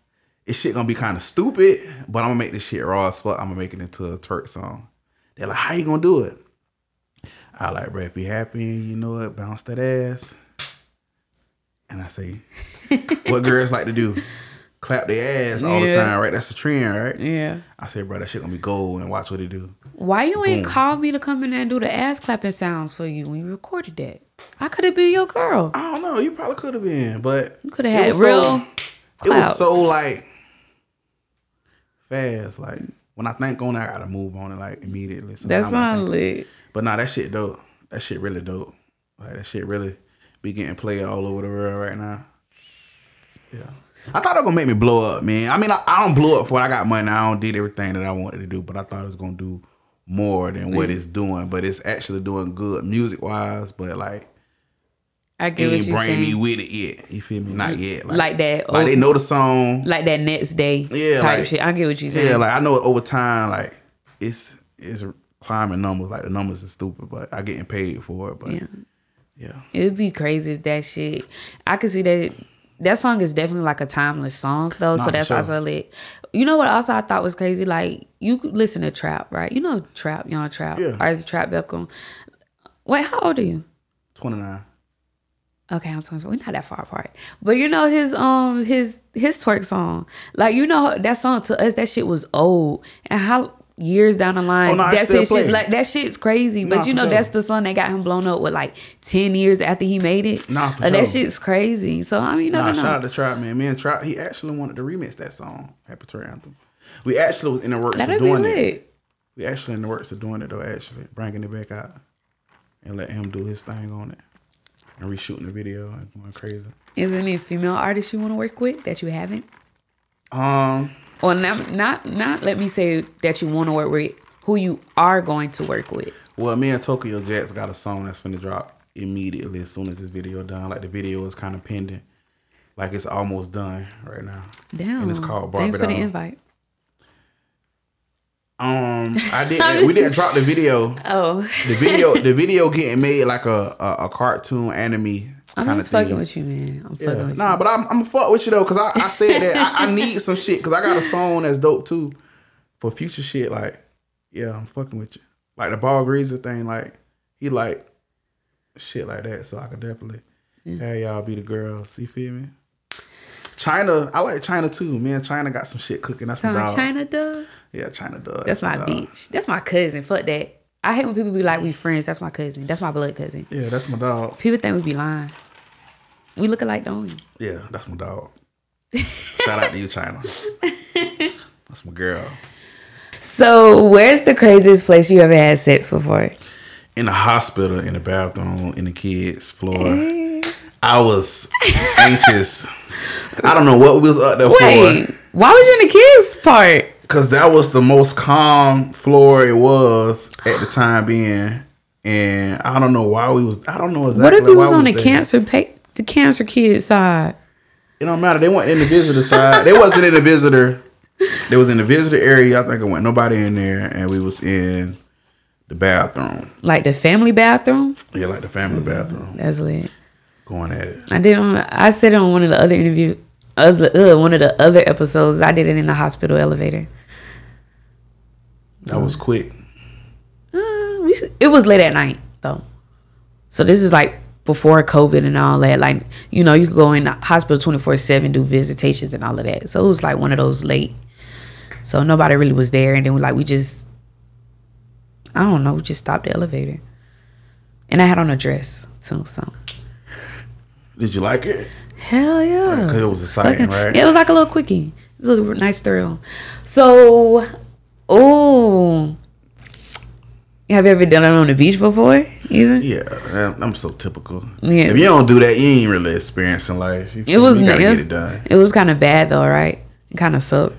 S1: This shit gonna be kind of stupid, but I'm gonna make this shit raw as fuck. I'm gonna make it into a twerk song. They're like, how you gonna do it? I like, bro, be happy, you know it, bounce that ass. And I say, what girls like to do? Clap their ass all the time, right? That's the trend, right?
S2: yeah.
S1: I said, bro, that shit gonna be gold and watch what it do.
S2: Why you ain't
S1: Boom.
S2: called me to come in there and do the ass clapping sounds for you when you recorded that? I could have been your girl.
S1: I don't know, you probably could have been, but
S2: You could have had real
S1: so, it was so like fast. Like when I think on it, I gotta move on it like immediately. So
S2: That's not lit.
S1: But nah, that shit dope. That shit really dope. Like that shit really be getting played all over the world right now. Yeah. I thought it was gonna make me blow up, man. I mean, I, I don't blow up for what I got money. I don't did everything that I wanted to do, but I thought it was gonna do more than what it's doing. But it's actually doing good music wise. But like,
S2: I
S1: it
S2: get what
S1: ain't
S2: you're
S1: bring me with it yet. You feel me? Not yet.
S2: Like that.
S1: Like they know the song.
S2: like that next day
S1: Yeah,
S2: type
S1: like-
S2: shit. I get what you're saying.
S1: Yeah, like I know over time, like it's it's climbing numbers. Like the numbers are stupid, but I getting paid for it. But
S2: Yeah.
S1: yeah.
S2: It would be crazy if that shit. I could see that. That song is definitely like a timeless song though, so that's
S1: sure.
S2: also lit. You know what? Also, I thought was crazy. Like you listen to trap, right? You know trap, young trap,
S1: Yeah.
S2: or is it trap Beckham? Wait, how old are you?
S1: 29.
S2: Okay, I'm 20. We're not that far apart, but you know his um his his twerk song. Like you know that song to us, that shit was old, and how years down the line,
S1: Oh, no, I
S2: that's
S1: still
S2: shit. Like that shit's crazy. But
S1: Nah,
S2: you know
S1: sure.
S2: that's the son that got him blown up with like ten years after he made it.
S1: Nah, for
S2: Like, That shit's crazy. So I mean, you
S1: Nah,
S2: never
S1: shout out to Trap, man. Me and Trap, he actually wanted to remix that song, Happy Twerk Anthem. We actually was in the works
S2: That'd
S1: of doing it. We actually in the works of doing it though, actually. Bringing it back out and let him do his thing on it. And reshooting the video and going crazy.
S2: Is there any female artists you want to work with that you haven't?
S1: Um,
S2: Or not, not, not. Let me say that you want to work with who you are going to work with.
S1: well, me and Tokyo Jetz got a song that's finna drop immediately as soon as this video done. Like the video is kind of pending. Like it's almost done right now.
S2: Damn.
S1: And it's called Barb
S2: Thanks for the invite.
S1: Um, I didn't. we didn't drop the video.
S2: Oh,
S1: The video, the video getting made like a a, a cartoon anime
S2: I'm just fucking with you, man. I'm fucking
S1: Yeah.
S2: with
S1: Nah, but I'm I'm fuck with you though, cause I, I said that I, I need some shit, cause I got a song that's dope too, for future shit. Like, yeah, I'm fucking with you. Like the ball greaser thing, like he like shit like that, so I could definitely have y'all be the girls. You feel me? China, I like China too. Me and China got some shit cooking. That's my
S2: you.
S1: dog.
S2: China does.
S1: Yeah, China does.
S2: That's my
S1: dog.
S2: bitch. That's my cousin. Fuck that. I hate when people be like we friends. That's my cousin. That's my blood cousin.
S1: Yeah, that's my dog.
S2: People think we be lying. We look alike, don't we?
S1: Yeah, that's my dog. Shout out to you, China. That's my girl.
S2: So, where's the craziest place you ever had sex before?
S1: in the hospital, in the bathroom, in the kids' floor. Eh. I was anxious. I don't know what we was up there
S2: Wait,
S1: for.
S2: why was you in the kids part?
S1: Cause that was the most calm floor it was at the time being. And I don't know why we was I don't know exactly
S2: What if
S1: why
S2: was on the
S1: there.
S2: cancer pa- the cancer kid side?
S1: It don't matter. They weren't in the visitor side. They wasn't in the visitor. They was in the visitor area. I think it went nobody in there and we was in the bathroom.
S2: Like the family bathroom?
S1: Yeah, like the family bathroom.
S2: That's lit.
S1: Going at it.
S2: I did on I said it on one of the other interview other uh, one of the other episodes. I did it in the hospital elevator.
S1: That was quick.
S2: Uh, we, it was late at night though. So this is like before COVID and all that. Like, you know, you could go in the hospital 24 7, do visitations and all of that. So it was like one of those late. So nobody really was there. And then we like, we just, I don't know, we just stopped the elevator. And I had on a dress too. So
S1: Did you like it?
S2: hell yeah.
S1: Because it was exciting, right?
S2: Yeah, it was like a little quickie. It was a nice thrill. So, oh, Have you ever done it on the beach before? Even
S1: Yeah, I'm- so typical.
S2: Yeah.
S1: If you don't do that, you ain't really experiencing life. You,
S2: it was
S1: you gotta
S2: it,
S1: get it done.
S2: it was kind of bad though, right? It kind of sucked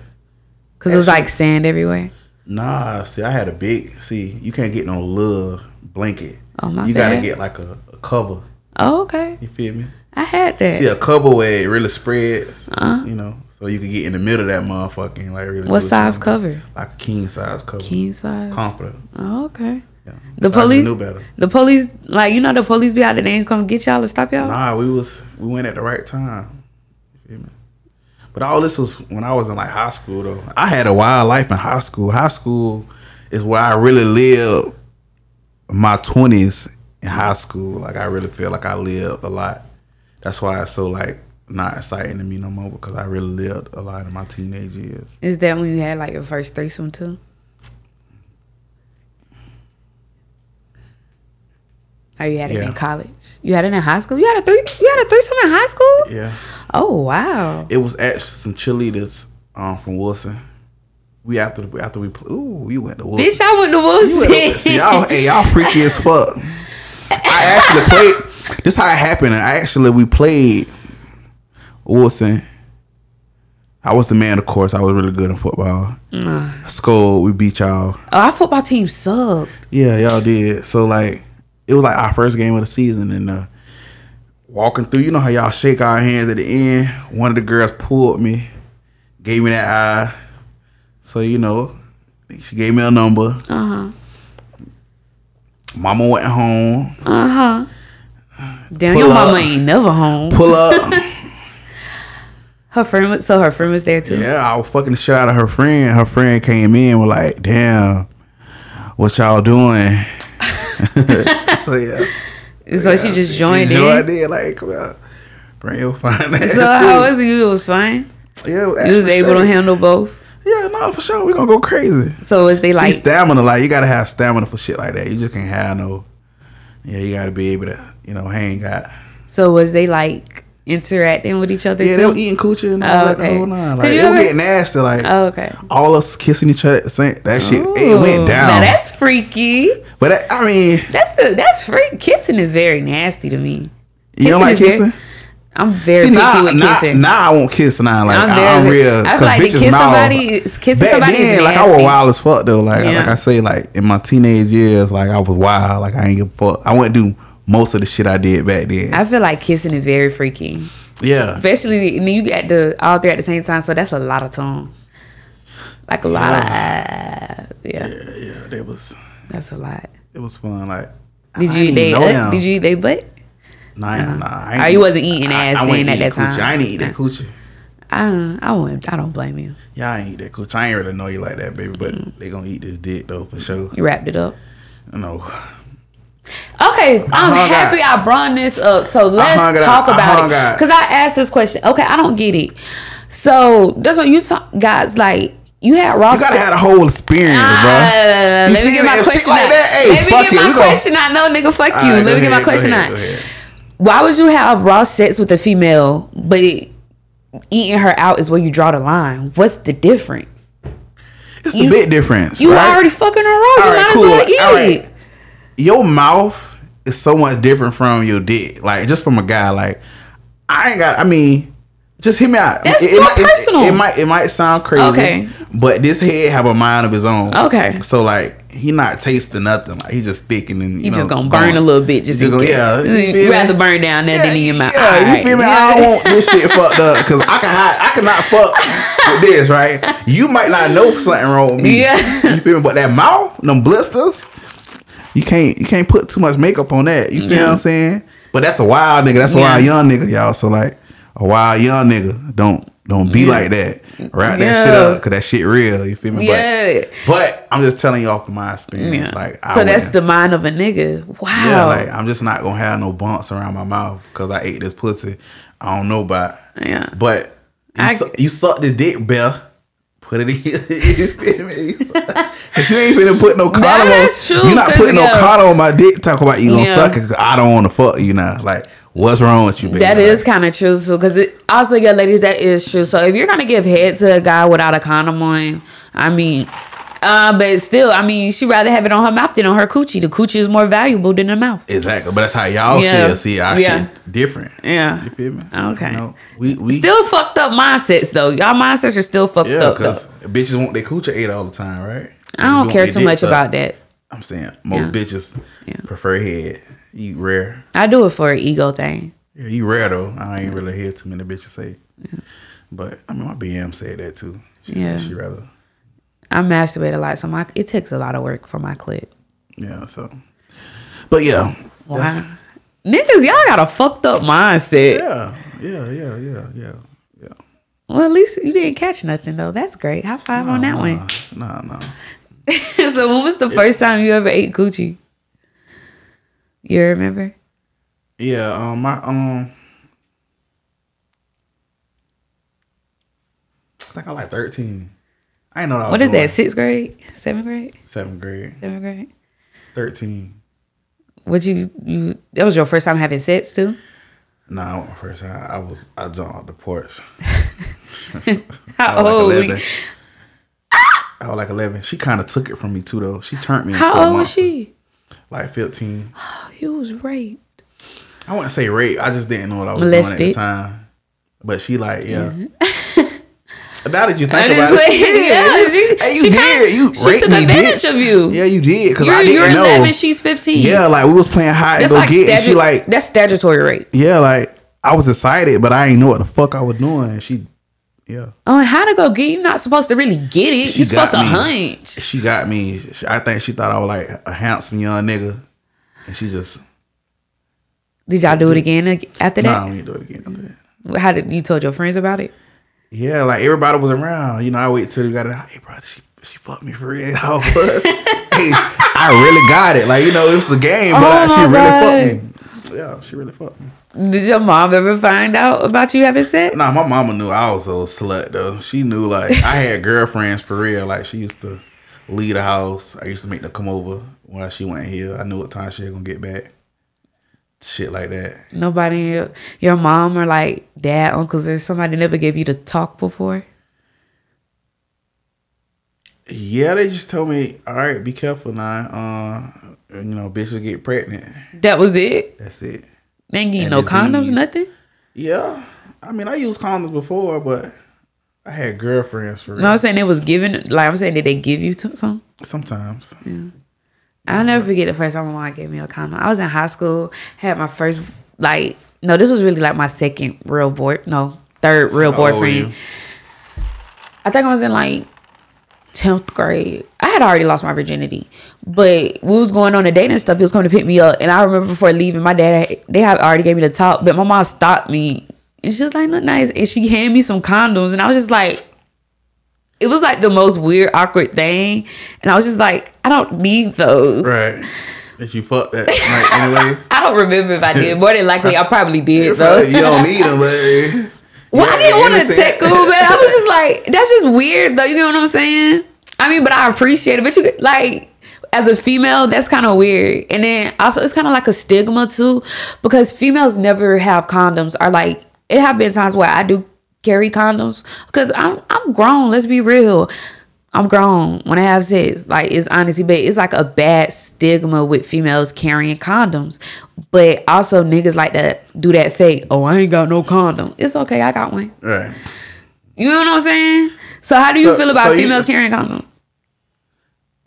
S2: because it was like sand everywhere.
S1: Nah, see, I had a big. See, you can't get no little blanket.
S2: Oh, my
S1: You gotta get like a, a cover.
S2: Oh, okay.
S1: You feel me?
S2: I had that.
S1: See a cover where it really spreads.
S2: Uh-huh.
S1: You know, so you can get in the middle of that motherfucking like really.
S2: what size
S1: something.
S2: cover?
S1: Like a king size cover.
S2: King size.
S1: Comforter.
S2: Oh, okay.
S1: Yeah.
S2: The
S1: So
S2: police,
S1: knew better.
S2: the police, like you know, the police be out there, they ain't come get y'all to stop y'all.
S1: Nah, we was we went at the right time. You feel me? But all this was when I was in like high school though. I had a wild life in high school. High school is where I really lived my twenties in high school. Like I really feel like I lived a lot. That's why it's so like not exciting to me no more because I really lived a lot of my teenage years.
S2: Is that when you had like your first threesome too? Or you had it
S1: Yeah.
S2: in college? You had it in high school? You had a three? You had a threesome in high school?
S1: Yeah.
S2: Oh wow!
S1: It was actually some cheerleaders um, from Wilson. We after after we ooh we went to Wilson.
S2: Bitch, I went to
S1: You went
S2: Wilson.
S1: See y'all, hey y'all freaky as fuck. I actually played. This how it happened. I actually we played Wilson. I was the man, of course. I was really good in football. School, We beat y'all.
S2: oh, our football team sucked.
S1: Yeah, y'all did. So like, it was like our first game of the season, and uh, walking through, you know how y'all shake our hands at the end. One of the girls pulled me, gave me that eye. So you know, she gave me a number.
S2: Uh huh.
S1: Mama went home.
S2: Uh huh. Damn,
S1: Pull
S2: your
S1: up.
S2: mama ain't never home.
S1: Pull up.
S2: Her friend was so her friend was there too.
S1: yeah, I was fucking the shit out of her friend. Her friend came in, was like, "Damn, what y'all doing?" so yeah,
S2: So she just joined
S1: she
S2: in.
S1: joined in. Like, come on, bring your fine ass.
S2: So how was it? You? It was fine.
S1: Yeah, it
S2: You was able to handle both.
S1: Yeah, no, for sure. We gonna go crazy.
S2: So was they
S1: See,
S2: like?
S1: stamina, like you gotta have stamina for shit like that. You just can't have no. Yeah, you gotta be able to, you know, hang out.
S2: So was they like interacting with each other
S1: Yeah,
S2: too?
S1: they were eating coochie and all
S2: Oh,
S1: that
S2: okay.
S1: whole nine.
S2: Could
S1: Like would
S2: ever-
S1: get nasty. Like
S2: Oh, okay.
S1: all us kissing each other. That shit, it went down.
S2: Now that's freaky.
S1: but that, I mean,
S2: That's the that's freak. Kissing is very nasty to me.
S1: you don't like
S2: is very-
S1: kissing.
S2: I'm very
S1: See,
S2: picky
S1: now,
S2: with
S1: now,
S2: kissing.
S1: now I won't kiss now. Like
S2: I'm very-
S1: I'm real.
S2: I feel like to kiss somebody is- kissing
S1: Back
S2: somebody
S1: then, like I was wild as fuck though. Like like I say, like in my teenage years, like I was wild. Like I ain't give a fuck. I wouldn't do most of the shit I did back then.
S2: I feel like kissing is very freaky,
S1: yeah.
S2: especially and you get the all three at the same time. So that's a lot of tongue. Like a lot. Of, yeah,
S1: Yeah, yeah, it was
S2: that's a lot.
S1: it was fun. Like
S2: Did
S1: I
S2: you they? Uh, did you eat they butt?
S1: Nah, nah. I
S2: Oh, you wasn't eating ass then
S1: wasn't
S2: at
S1: eating
S2: that time.
S1: Coochie. I ain't eat that coochie.
S2: I I wouldn't. I don't blame you.
S1: Yeah, I ain't eat that coochie. I ain't really know you like that, baby. But
S2: Mm.
S1: they gonna eat this dick though for sure.
S2: You wrapped it up.
S1: You know.
S2: Okay, I'm
S1: hung
S2: happy I brought this up. So let's talk
S1: out.
S2: About it.
S1: out.
S2: Because I asked this question. Okay, I don't get it. So that's what you talk, guys. Like you had Ross.
S1: You gotta have the whole experience,
S2: Ah,
S1: bro.
S2: let me get my question
S1: like
S2: out.
S1: that, hey,
S2: let me get my question out. No, nigga, fuck you.
S1: Right,
S2: let me get my question
S1: ahead,
S2: out. Why would you have raw sex with a female, but eating her out is where you draw the line? What's the difference?
S1: It's
S2: You-
S1: a bit difference.
S2: You
S1: right?
S2: already fucking her raw. You
S1: right,
S2: might
S1: cool.
S2: as well eat it.
S1: Your mouth is so much different from your dick. Like just from a guy. Like I ain't got. I mean, just hear me out.
S2: That's more
S1: might,
S2: personal.
S1: It, might. It might sound crazy.
S2: Okay.
S1: But this head have a mind of his own.
S2: Okay.
S1: So like he not tasting nothing. Like he just thinking and you
S2: You
S1: know,
S2: just gonna burn
S1: going.
S2: a little bit just
S1: He
S2: in
S1: gonna- yeah, feel me?
S2: rather burn down there than in your mouth.
S1: Yeah, you
S2: right.
S1: feel me? I don't want this shit fucked up because I can hide, I cannot fuck with this, right? You might not know something wrong with me.
S2: Yeah.
S1: You feel me? But that mouth, them blisters, you can't you can't put too much makeup on that. You feel
S2: Yeah.
S1: what I'm saying? But that's a wild nigga. That's a wild young nigga, y'all. So like a wild young nigga, don't don't be like that. Wrap that shit up because that shit real. You feel me?
S2: Yeah.
S1: But, but I'm just telling you off of my experience. Like I
S2: so that's the mind of a nigga. Wow.
S1: yeah, like I'm just not gonna have no bumps around my mouth because I ate this pussy. I don't know about.
S2: Yeah.
S1: But you,
S2: I-
S1: su- you suck the dick, Bell. Put it in. you feel me? Cause you ain't finna put no condom on.
S2: true,
S1: You not putting no condom on my dick. Talk about you gonna
S2: Yeah.
S1: suck it. 'cause I don't want to fuck you now. Like, what's wrong with you, baby?
S2: That
S1: Like,
S2: kind of true, so because also, yeah, ladies, that is true. So if you're gonna give head to a guy without a condom on, I mean, Uh, but still, I mean, she'd rather have it on her mouth than on her coochie. The coochie is more valuable than the mouth.
S1: Exactly, but that's how y'all
S2: Yeah.
S1: feel. See, I
S2: yeah.
S1: shit different.
S2: Yeah.
S1: you feel me?
S2: Okay.
S1: You know, we we
S2: Still fucked up mindsets though. Y'all mindsets are still fucked
S1: yeah,
S2: up. Though.
S1: because bitches want their coochie ate all the time, right?
S2: I don't care too much about that.
S1: I'm saying most
S2: Yeah.
S1: bitches
S2: Yeah.
S1: prefer head. You rare.
S2: I do it for an ego thing.
S1: Yeah, you rare though. I ain't really hear too many bitches say. But I mean, my BM said that too. She
S2: Yeah.
S1: said she rather.
S2: I masturbate a lot, so my it takes a lot of work for my clit.
S1: Yeah. So, but yeah. That's-
S2: Niggas, y'all got a fucked up mindset.
S1: Yeah. Yeah. Yeah. Yeah. Yeah. Yeah.
S2: Well, at least you didn't catch nothing though. That's great. High five on that one.
S1: Nah, nah.
S2: so when was the first time you ever ate coochie? You remember?
S1: Yeah. Um. My um. I think I like thirteen. I know what I was
S2: What is
S1: doing.
S2: that? Sixth grade? Seventh grade?
S1: Seventh grade.
S2: Seventh grade?
S1: Thirteen.
S2: What you, you that was your first time having sex too?
S1: Nah, my first time I was I jumped off the porch.
S2: How
S1: I was
S2: old?
S1: like
S2: were you-
S1: eleven. I was like eleven. She kind of took it from me too, though. She turned me. into
S2: How old was she?
S1: Like fifteen.
S2: Oh, you was raped.
S1: I wouldn't say rape. I just didn't know what I was doing at the time. But she like, yeah. now that you think
S2: I
S1: about it, did.
S2: yeah,
S1: you,
S2: she-
S1: hey, you
S2: she
S1: did.
S2: kinda-
S1: you
S2: she took
S1: me,
S2: advantage
S1: bitch.
S2: of you.
S1: Yeah, you did. Because I didn't
S2: you're
S1: know.
S2: 11, she's 15.
S1: yeah, like we was playing hide and go
S2: like
S1: get, and she like,
S2: that's statutory rape.
S1: yeah, like I was excited, but I ain't know what the fuck I was doing. She, yeah.
S2: Oh, and how to go get? You're not supposed to really get it.
S1: She
S2: You're supposed to
S1: me.
S2: hunch.
S1: She got me. I think she thought I was like a handsome young nigga, and she just
S2: Did y'all do it again ag- after
S1: nah,
S2: that?
S1: we ain't do it again. after that.
S2: How did you told your friends about it?
S1: Yeah, like everybody was around. You know, I wait till we got it. Hey, bro, she she fucked me for real. Was? hey, I really got it. Like you know, it was a game, but uh,
S2: Oh
S1: I, she really fucked me. Yeah, she really fucked me.
S2: Did your mom ever find out about you having sex?
S1: Nah, my mama knew I was a slut though. She knew like I had girlfriends for real. Like she used to leave the house. I used to make them come over while she went here. I knew what time she was gonna get back. Shit like that.
S2: Nobody, your mom or like dad, uncles, or somebody never gave you the talk before.
S1: Yeah, they just told me, all right, be careful now. Uh, you know, bitches get pregnant.
S2: That was it.
S1: That's it.
S2: They ain't
S1: And
S2: no condoms, nothing.
S1: Yeah, I mean, I used condoms before, but I had girlfriends for real.
S2: I'm saying it was given. Like I'm saying, did they give you some?
S1: Sometimes.
S2: I'll never forget the first time my mom gave me a condom. I was in high school, had my first like no, this was really like my second real boy no, third real
S1: were
S2: boyfriend.
S1: you?
S2: I think I was in like tenth grade. I had already lost my virginity, but we was going on a date and stuff. He was coming to pick me up, and I remember before leaving, my dad they had already gave me the talk, but my mom stopped me, and she was like, "Look nice," and she handed me some condoms, and I was just like. It was like the most weird, awkward thing, and I was just like, I don't need those.
S1: Right. Did you fuck that night anyways?
S2: I don't remember if I did. More than likely, I probably did though.
S1: you don't need them, but.
S2: Well, I didn't want to them, but I was just like, that's just weird though. You know what I'm saying? I mean, but I appreciate it. But you like, as a female, that's kind of weird. And then also, it's kind of like a stigma too, because females never have condoms. Or like, it have been times where I do carry condoms because I'm I'm grown. Let's be real. I'm grown when I have sex. Like it's honestly, but it's like a bad stigma with females carrying condoms. But also niggas like to do that fake. Oh, I ain't got no condom. It's okay, I got one.
S1: Right.
S2: You know what I'm saying? So how do you
S1: So-
S2: feel about
S1: so you-
S2: females carrying condoms?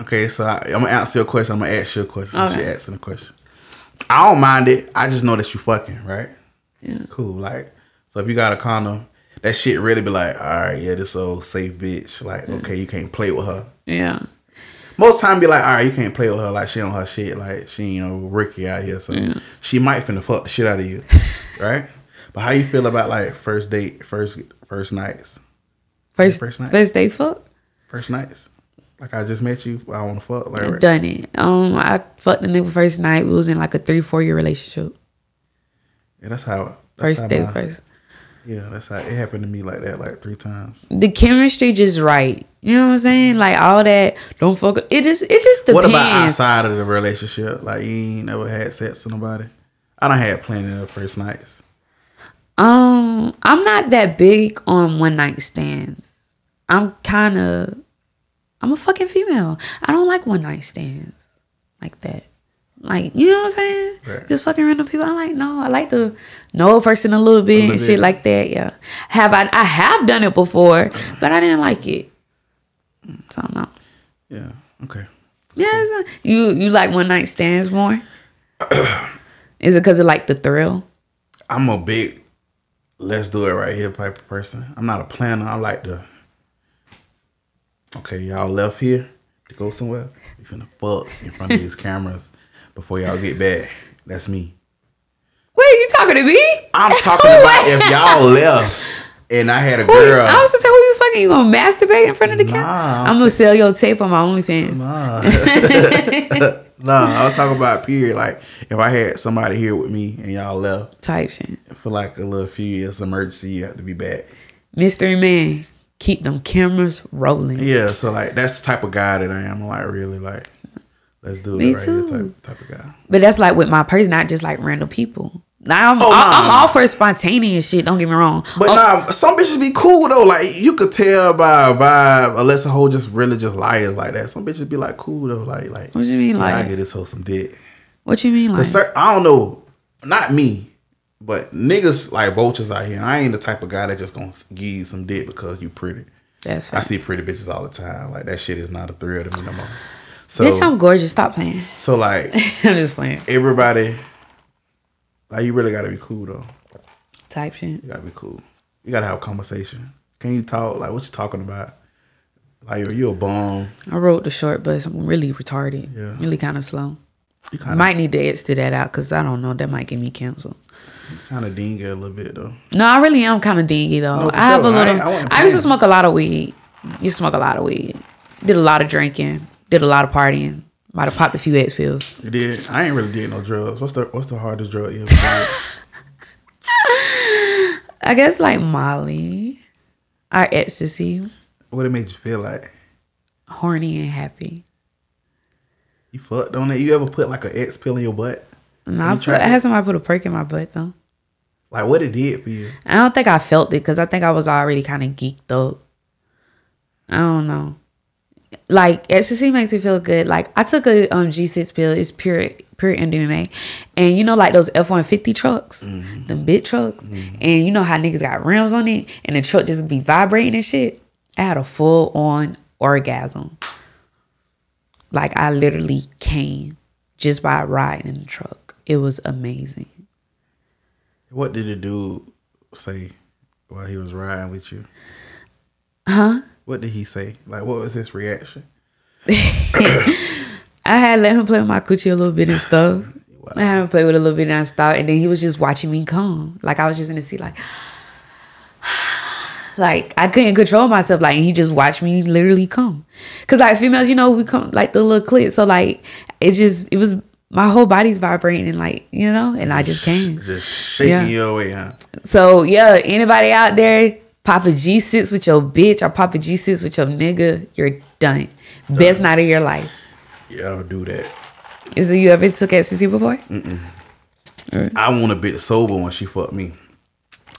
S1: Okay, so I, I'm gonna answer your question. I'm gonna ask you a question.
S2: Okay.
S1: You asking a question. I don't mind it. I just know that you fucking right.
S2: Yeah.
S1: Cool. Like, so if you got a condom, that shit really be like, all right, yeah, this old safe bitch. Like, okay, you can't play with her.
S2: Yeah.
S1: Most time be like, all right, you can't play with her. Like she on her shit. Like she, you know, Ricky out here, so she might finna fuck the shit out of you, right? But how you feel about like first date, first first nights,
S2: First
S1: First night.
S2: first day fuck.
S1: first nights? Like I just met you, I want to fuck. Like, right?
S2: Done it. Um, I fucked the nigga first night. We was in like a three four year relationship.
S1: yeah, that's how. That's
S2: First
S1: how
S2: day
S1: my-
S2: first.
S1: Yeah, that's how it happened to me like that, like three times.
S2: The chemistry just right. You know what I'm saying? Like all that. Don't fuck. It just it just depends.
S1: What about outside of the relationship? Like you ain't never had sex with nobody? I don't had plenty of first nights.
S2: Um, I'm not that big on one night stands. I'm kind of, I'm a fucking female. I don't like one night stands like that. Like, you know what I'm saying?
S1: Right.
S2: Just fucking random people. I'm like no. I like to know a person a little bit
S1: little
S2: and
S1: bit.
S2: shit like that. Yeah. Have I? I have done it before, uh-huh. but I didn't like it. So no.
S1: Yeah. Okay.
S2: Yeah, it's not, you you like one night stands more? Is it because of like the thrill?
S1: I'm a big let's do it right here type of person. I'm not a planner. I like to Okay, y'all left here to go somewhere. We finna fuck in front of these cameras before y'all get back. That's me.
S2: Wait, you talking to me?
S1: I'm talking about if y'all left and I had a
S2: Who
S1: girl.
S2: I was just saying, who you fucking? You gonna masturbate in front of the camera?
S1: Nah, I'm
S2: I'm gonna sell your tape on my OnlyFans.
S1: Nah. nah, I was talking about period. Like if I had somebody here with me and y'all left
S2: Type shit.
S1: for like a little few years emergency, you have to be back.
S2: Mystery man, keep them cameras rolling.
S1: Yeah, so like that's the type of guy that I am. Like really like let's do it
S2: Me
S1: right
S2: too.
S1: here type, type of guy.
S2: But that's like with my person, not just like random people. Now I'm,
S1: Oh,
S2: I- I'm
S1: nah.
S2: all for spontaneous shit. Don't get me wrong.
S1: But
S2: Oh,
S1: nah, some bitches be cool though. Like you could tell by a vibe, unless a whole just really just liars like that. Some bitches be like cool though. Like like
S2: What you mean
S1: like? I
S2: liars?
S1: get this hoe some dick.
S2: what you mean like?
S1: Cer- I don't know, not me, but niggas like vultures out here. I ain't the type of guy that just gonna give you some dick because you pretty.
S2: That's
S1: I see pretty bitches all the time. Like that shit is not a thrill to me no more. So
S2: Bitch, I'm gorgeous. Stop playing.
S1: so like
S2: I'm just playing.
S1: everybody, like you really gotta be cool though.
S2: Type shit.
S1: You gotta be cool. You gotta have a conversation. Can you talk? Like what you talking about? Like are you a bum?
S2: I wrote the short but I'm really retarded.
S1: Yeah.
S2: Really kind of slow.
S1: You kind of
S2: might need to exit that out because I don't know. That might get me canceled.
S1: kind of dingy a little bit though.
S2: No, I really am kind of dingy though.
S1: No,
S2: I have
S1: sure.
S2: a
S1: I
S2: little.
S1: ain't- I
S2: I, used to smoke a lot of weed. You smoke a lot of weed. Did a lot of drinking. Did a lot of partying. Might have popped a few X pills.
S1: You did. I ain't really did no drugs. What's the What's the hardest drug you ever did?
S2: I guess like Molly, or ecstasy,
S1: what it made you feel like?
S2: horny and happy.
S1: You fucked on it. You ever put like an X pill in your butt?
S2: No, I, put, I had somebody put a perk in my butt though.
S1: Like what it did for you?
S2: I don't think I felt it because I think I was already kind of geeked up. I don't know. Like ecstasy makes me feel good. Like I took a um G6 pill. It's pure pure MDMA, and you know like those F one fifty trucks, them big trucks, and you know how niggas got rims on it, and the truck just be vibrating and shit. I had a full on orgasm. Like I literally came just by riding in the truck. It was amazing.
S1: What did the dude say while he was riding with you?
S2: Huh?
S1: What did he say? Like what was his reaction?
S2: I had let him play with my coochie a little bit and stuff. I had him play with a little bit and I stopped, and then he was just watching me come. Like I was just in the seat, like, like I couldn't control myself. Like and he just watched me literally come. Cause like females, you know, we come like the little clit. So like it just it was my whole body's vibrating and like you know, and I just came.
S1: Just shaking
S2: Yeah.
S1: you away, huh?
S2: So yeah, anybody out there pop a G six with your bitch or pop a G six with your nigga, you're done. Best night of your life.
S1: Yeah, I'll do that.
S2: Is it you ever took ecstasy before?
S1: I want a bit sober when she fucked me.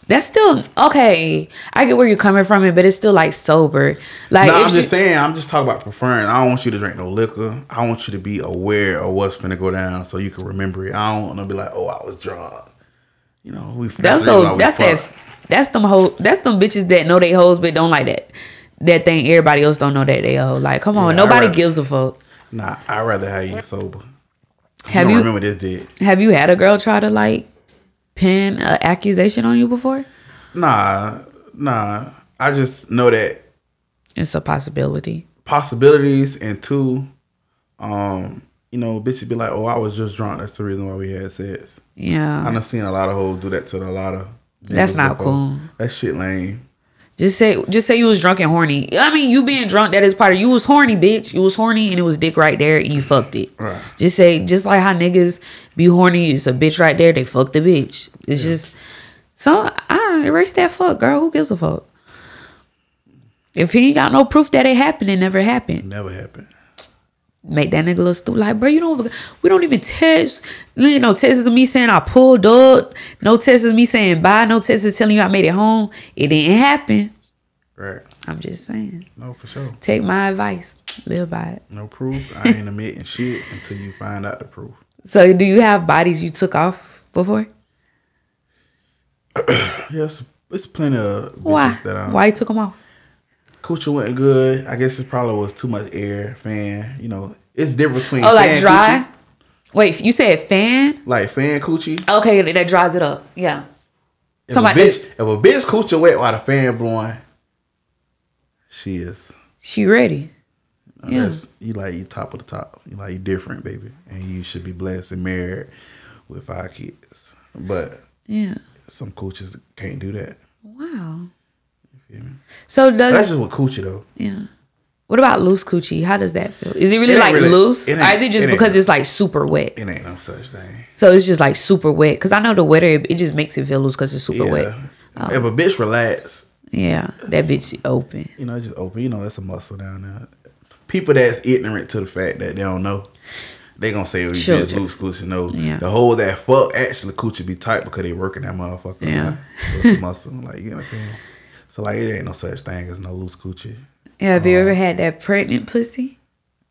S2: That's still okay. I get where you're coming from, it, but it's still like sober. Like
S1: No, I'm
S2: she-
S1: just saying. I'm just talking about preferring. I don't want you to drink no liquor. I want you to be aware of what's gonna go down, so you can remember it. I don't want to be like, oh, I was drunk. You know, we.
S2: that's those. That's that. That's them ho That's them bitches that know they hoes but don't like that. That thing everybody else don't know that they hoe. Like, come on,
S1: Yeah,
S2: nobody
S1: rather-
S2: gives a fuck.
S1: Nah, I'd rather have you sober.
S2: Have
S1: don't
S2: you
S1: remember this did?
S2: have you had a girl try to like pin an accusation on you before?
S1: Nah, nah. I just know that
S2: It's a possibility.
S1: possibilities and two, um, you know, bitches be like, oh, I was just drunk. That's the reason why we had sex.
S2: Yeah,
S1: I've seen a lot of hoes do that to a lot of.
S2: That's not cool.
S1: That shit lame.
S2: Just say just say you was drunk and horny. I mean, you being drunk that is part of you was horny, bitch. You was horny and it was dick right there and you fucked it.
S1: Right.
S2: Just say just like how niggas be horny, it's a bitch right there, they fuck the bitch. It's just so I erase that fuck, girl. Who gives a fuck? If he ain't got no proof that it happened, it never happened.
S1: Never happened.
S2: Make that nigga look stupid. Like, bro, you don't we don't even test. You know, tests is me saying I pulled up. No tests is me saying bye. No tests is telling you I made it home. It didn't happen.
S1: Right.
S2: I'm just saying.
S1: No, for sure.
S2: Take my advice. Live by it.
S1: No proof. I ain't admitting shit until you find out the proof.
S2: So, do you have bodies you took off before?
S1: Yes, it's plenty of
S2: Why?
S1: that um,
S2: Why you took them off?
S1: Coochie wasn't good. I guess it probably was too much air, fan. You know, it's different between
S2: Oh, like dry.
S1: coochie,
S2: Wait, you said fan?
S1: like fan coochie.
S2: Okay, that dries it up. Yeah.
S1: If a, bitch, if a bitch coochie wet while the fan blowing, she is.
S2: She ready. Yeah.
S1: You like you top of the top. You like you different, baby, and you should be blessed and married with five kids. But
S2: Yeah.
S1: some coochies can't do that.
S2: Wow.
S1: Feel me?
S2: So does That's
S1: just with coochie though.
S2: yeah. What about loose coochie? How does that feel? Is it really
S1: It
S2: like
S1: really-
S2: loose,
S1: it
S2: or is it just
S1: it
S2: because it's like super wet?
S1: It ain't no such thing.
S2: So it's just like super wet. Because I know the wetter it, just makes it feel loose because it's super
S1: Yeah.
S2: wet. Oh.
S1: If a bitch relax,
S2: Yeah, that bitch open.
S1: you know, just open. You know, that's a muscle down there. People that's ignorant to the fact that they don't know, they gonna say, "Oh, you
S2: Children.
S1: loose coochie." No,
S2: Yeah.
S1: the whole that fuck actually coochie be tight because they working that motherfucker.
S2: Yeah.
S1: Like, so it's muscle. Like you know what I'm saying. So like, it ain't no such thing as no loose coochie.
S2: Yeah, have you uh, ever had that pregnant pussy?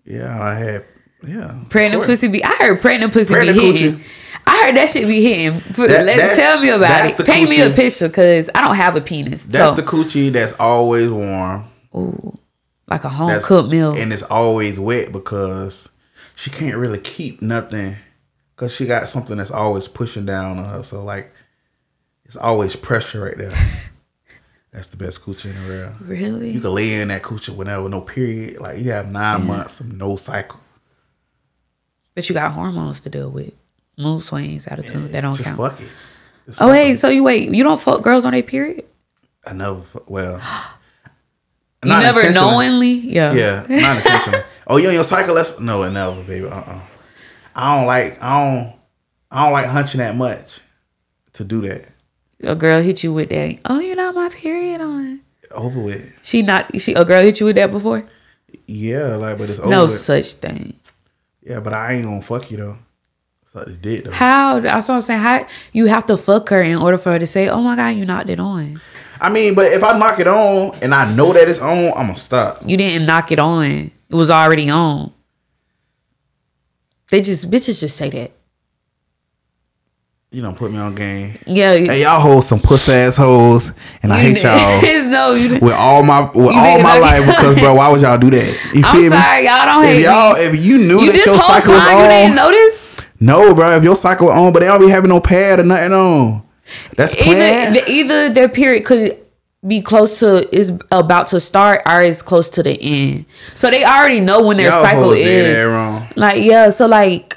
S1: Yeah, I had. Yeah,
S2: Pregnant pussy be. I heard pregnant pussy
S1: Pregnant
S2: be hitting.
S1: coochie.
S2: I heard that shit be hitting. For-
S1: That-
S2: let
S1: that's-
S2: tell me about it. Paint me a picture because I don't have a penis.
S1: That's
S2: so,
S1: the coochie that's always warm.
S2: ooh, like a home
S1: That's
S2: cooked meal.
S1: and it's always wet because she can't really keep nothing because she got something that's always pushing down on her. So like, it's always pressure right there. that's the best coochie in the world.
S2: really?
S1: You can lay in that coochie whenever, no period. Like you have nine months of no cycle.
S2: but you got hormones to deal with. Mood swings, attitude. that don't
S1: Just
S2: count.
S1: fuck it. Just
S2: Oh
S1: fuck
S2: hey,
S1: it.
S2: so you wait, you don't fuck girls on their period?
S1: I never. Well,
S2: You
S1: not
S2: never knowingly? Yeah.
S1: Yeah, not intentionally. oh, you on your cycle? That's no, never, baby. Uh, uh I don't like. I don't. I don't like hunching that much to do that.
S2: A girl hit you with that. Oh, you're not my period on.
S1: Over with.
S2: She not she a girl hit you with that before?
S1: Yeah, like, but it's over.
S2: No
S1: with.
S2: such thing.
S1: Yeah, but I ain't gonna fuck you though. Suck this dick though.
S2: How that's what I'm saying. How you have to fuck her in order for her to say, "Oh my god, you knocked it on."
S1: I mean, but if I knock it on and I know that it's on, I'm gonna stop.
S2: You didn't knock it on. It was already on. They just bitches just say that.
S1: You don't put me on game.
S2: Yeah.
S1: Hey, y'all hold some puss ass hoes, and I hate y'all
S2: no. You,
S1: with all my with all my life because, bro, why would y'all do that? You
S2: I'm
S1: feel me?
S2: sorry, y'all don't hate
S1: If y'all,
S2: me.
S1: if you knew
S2: You
S1: that your cycle was
S2: time you didn't
S1: on,
S2: notice.
S1: no, bro. If your cycle was on, but they don't be having no pad or nothing on. That's planned.
S2: Either the, either their period could be close to is about to start or is close to the end. So they already know when their
S1: Y'all
S2: cycle is.
S1: wrong.
S2: Like yeah, so like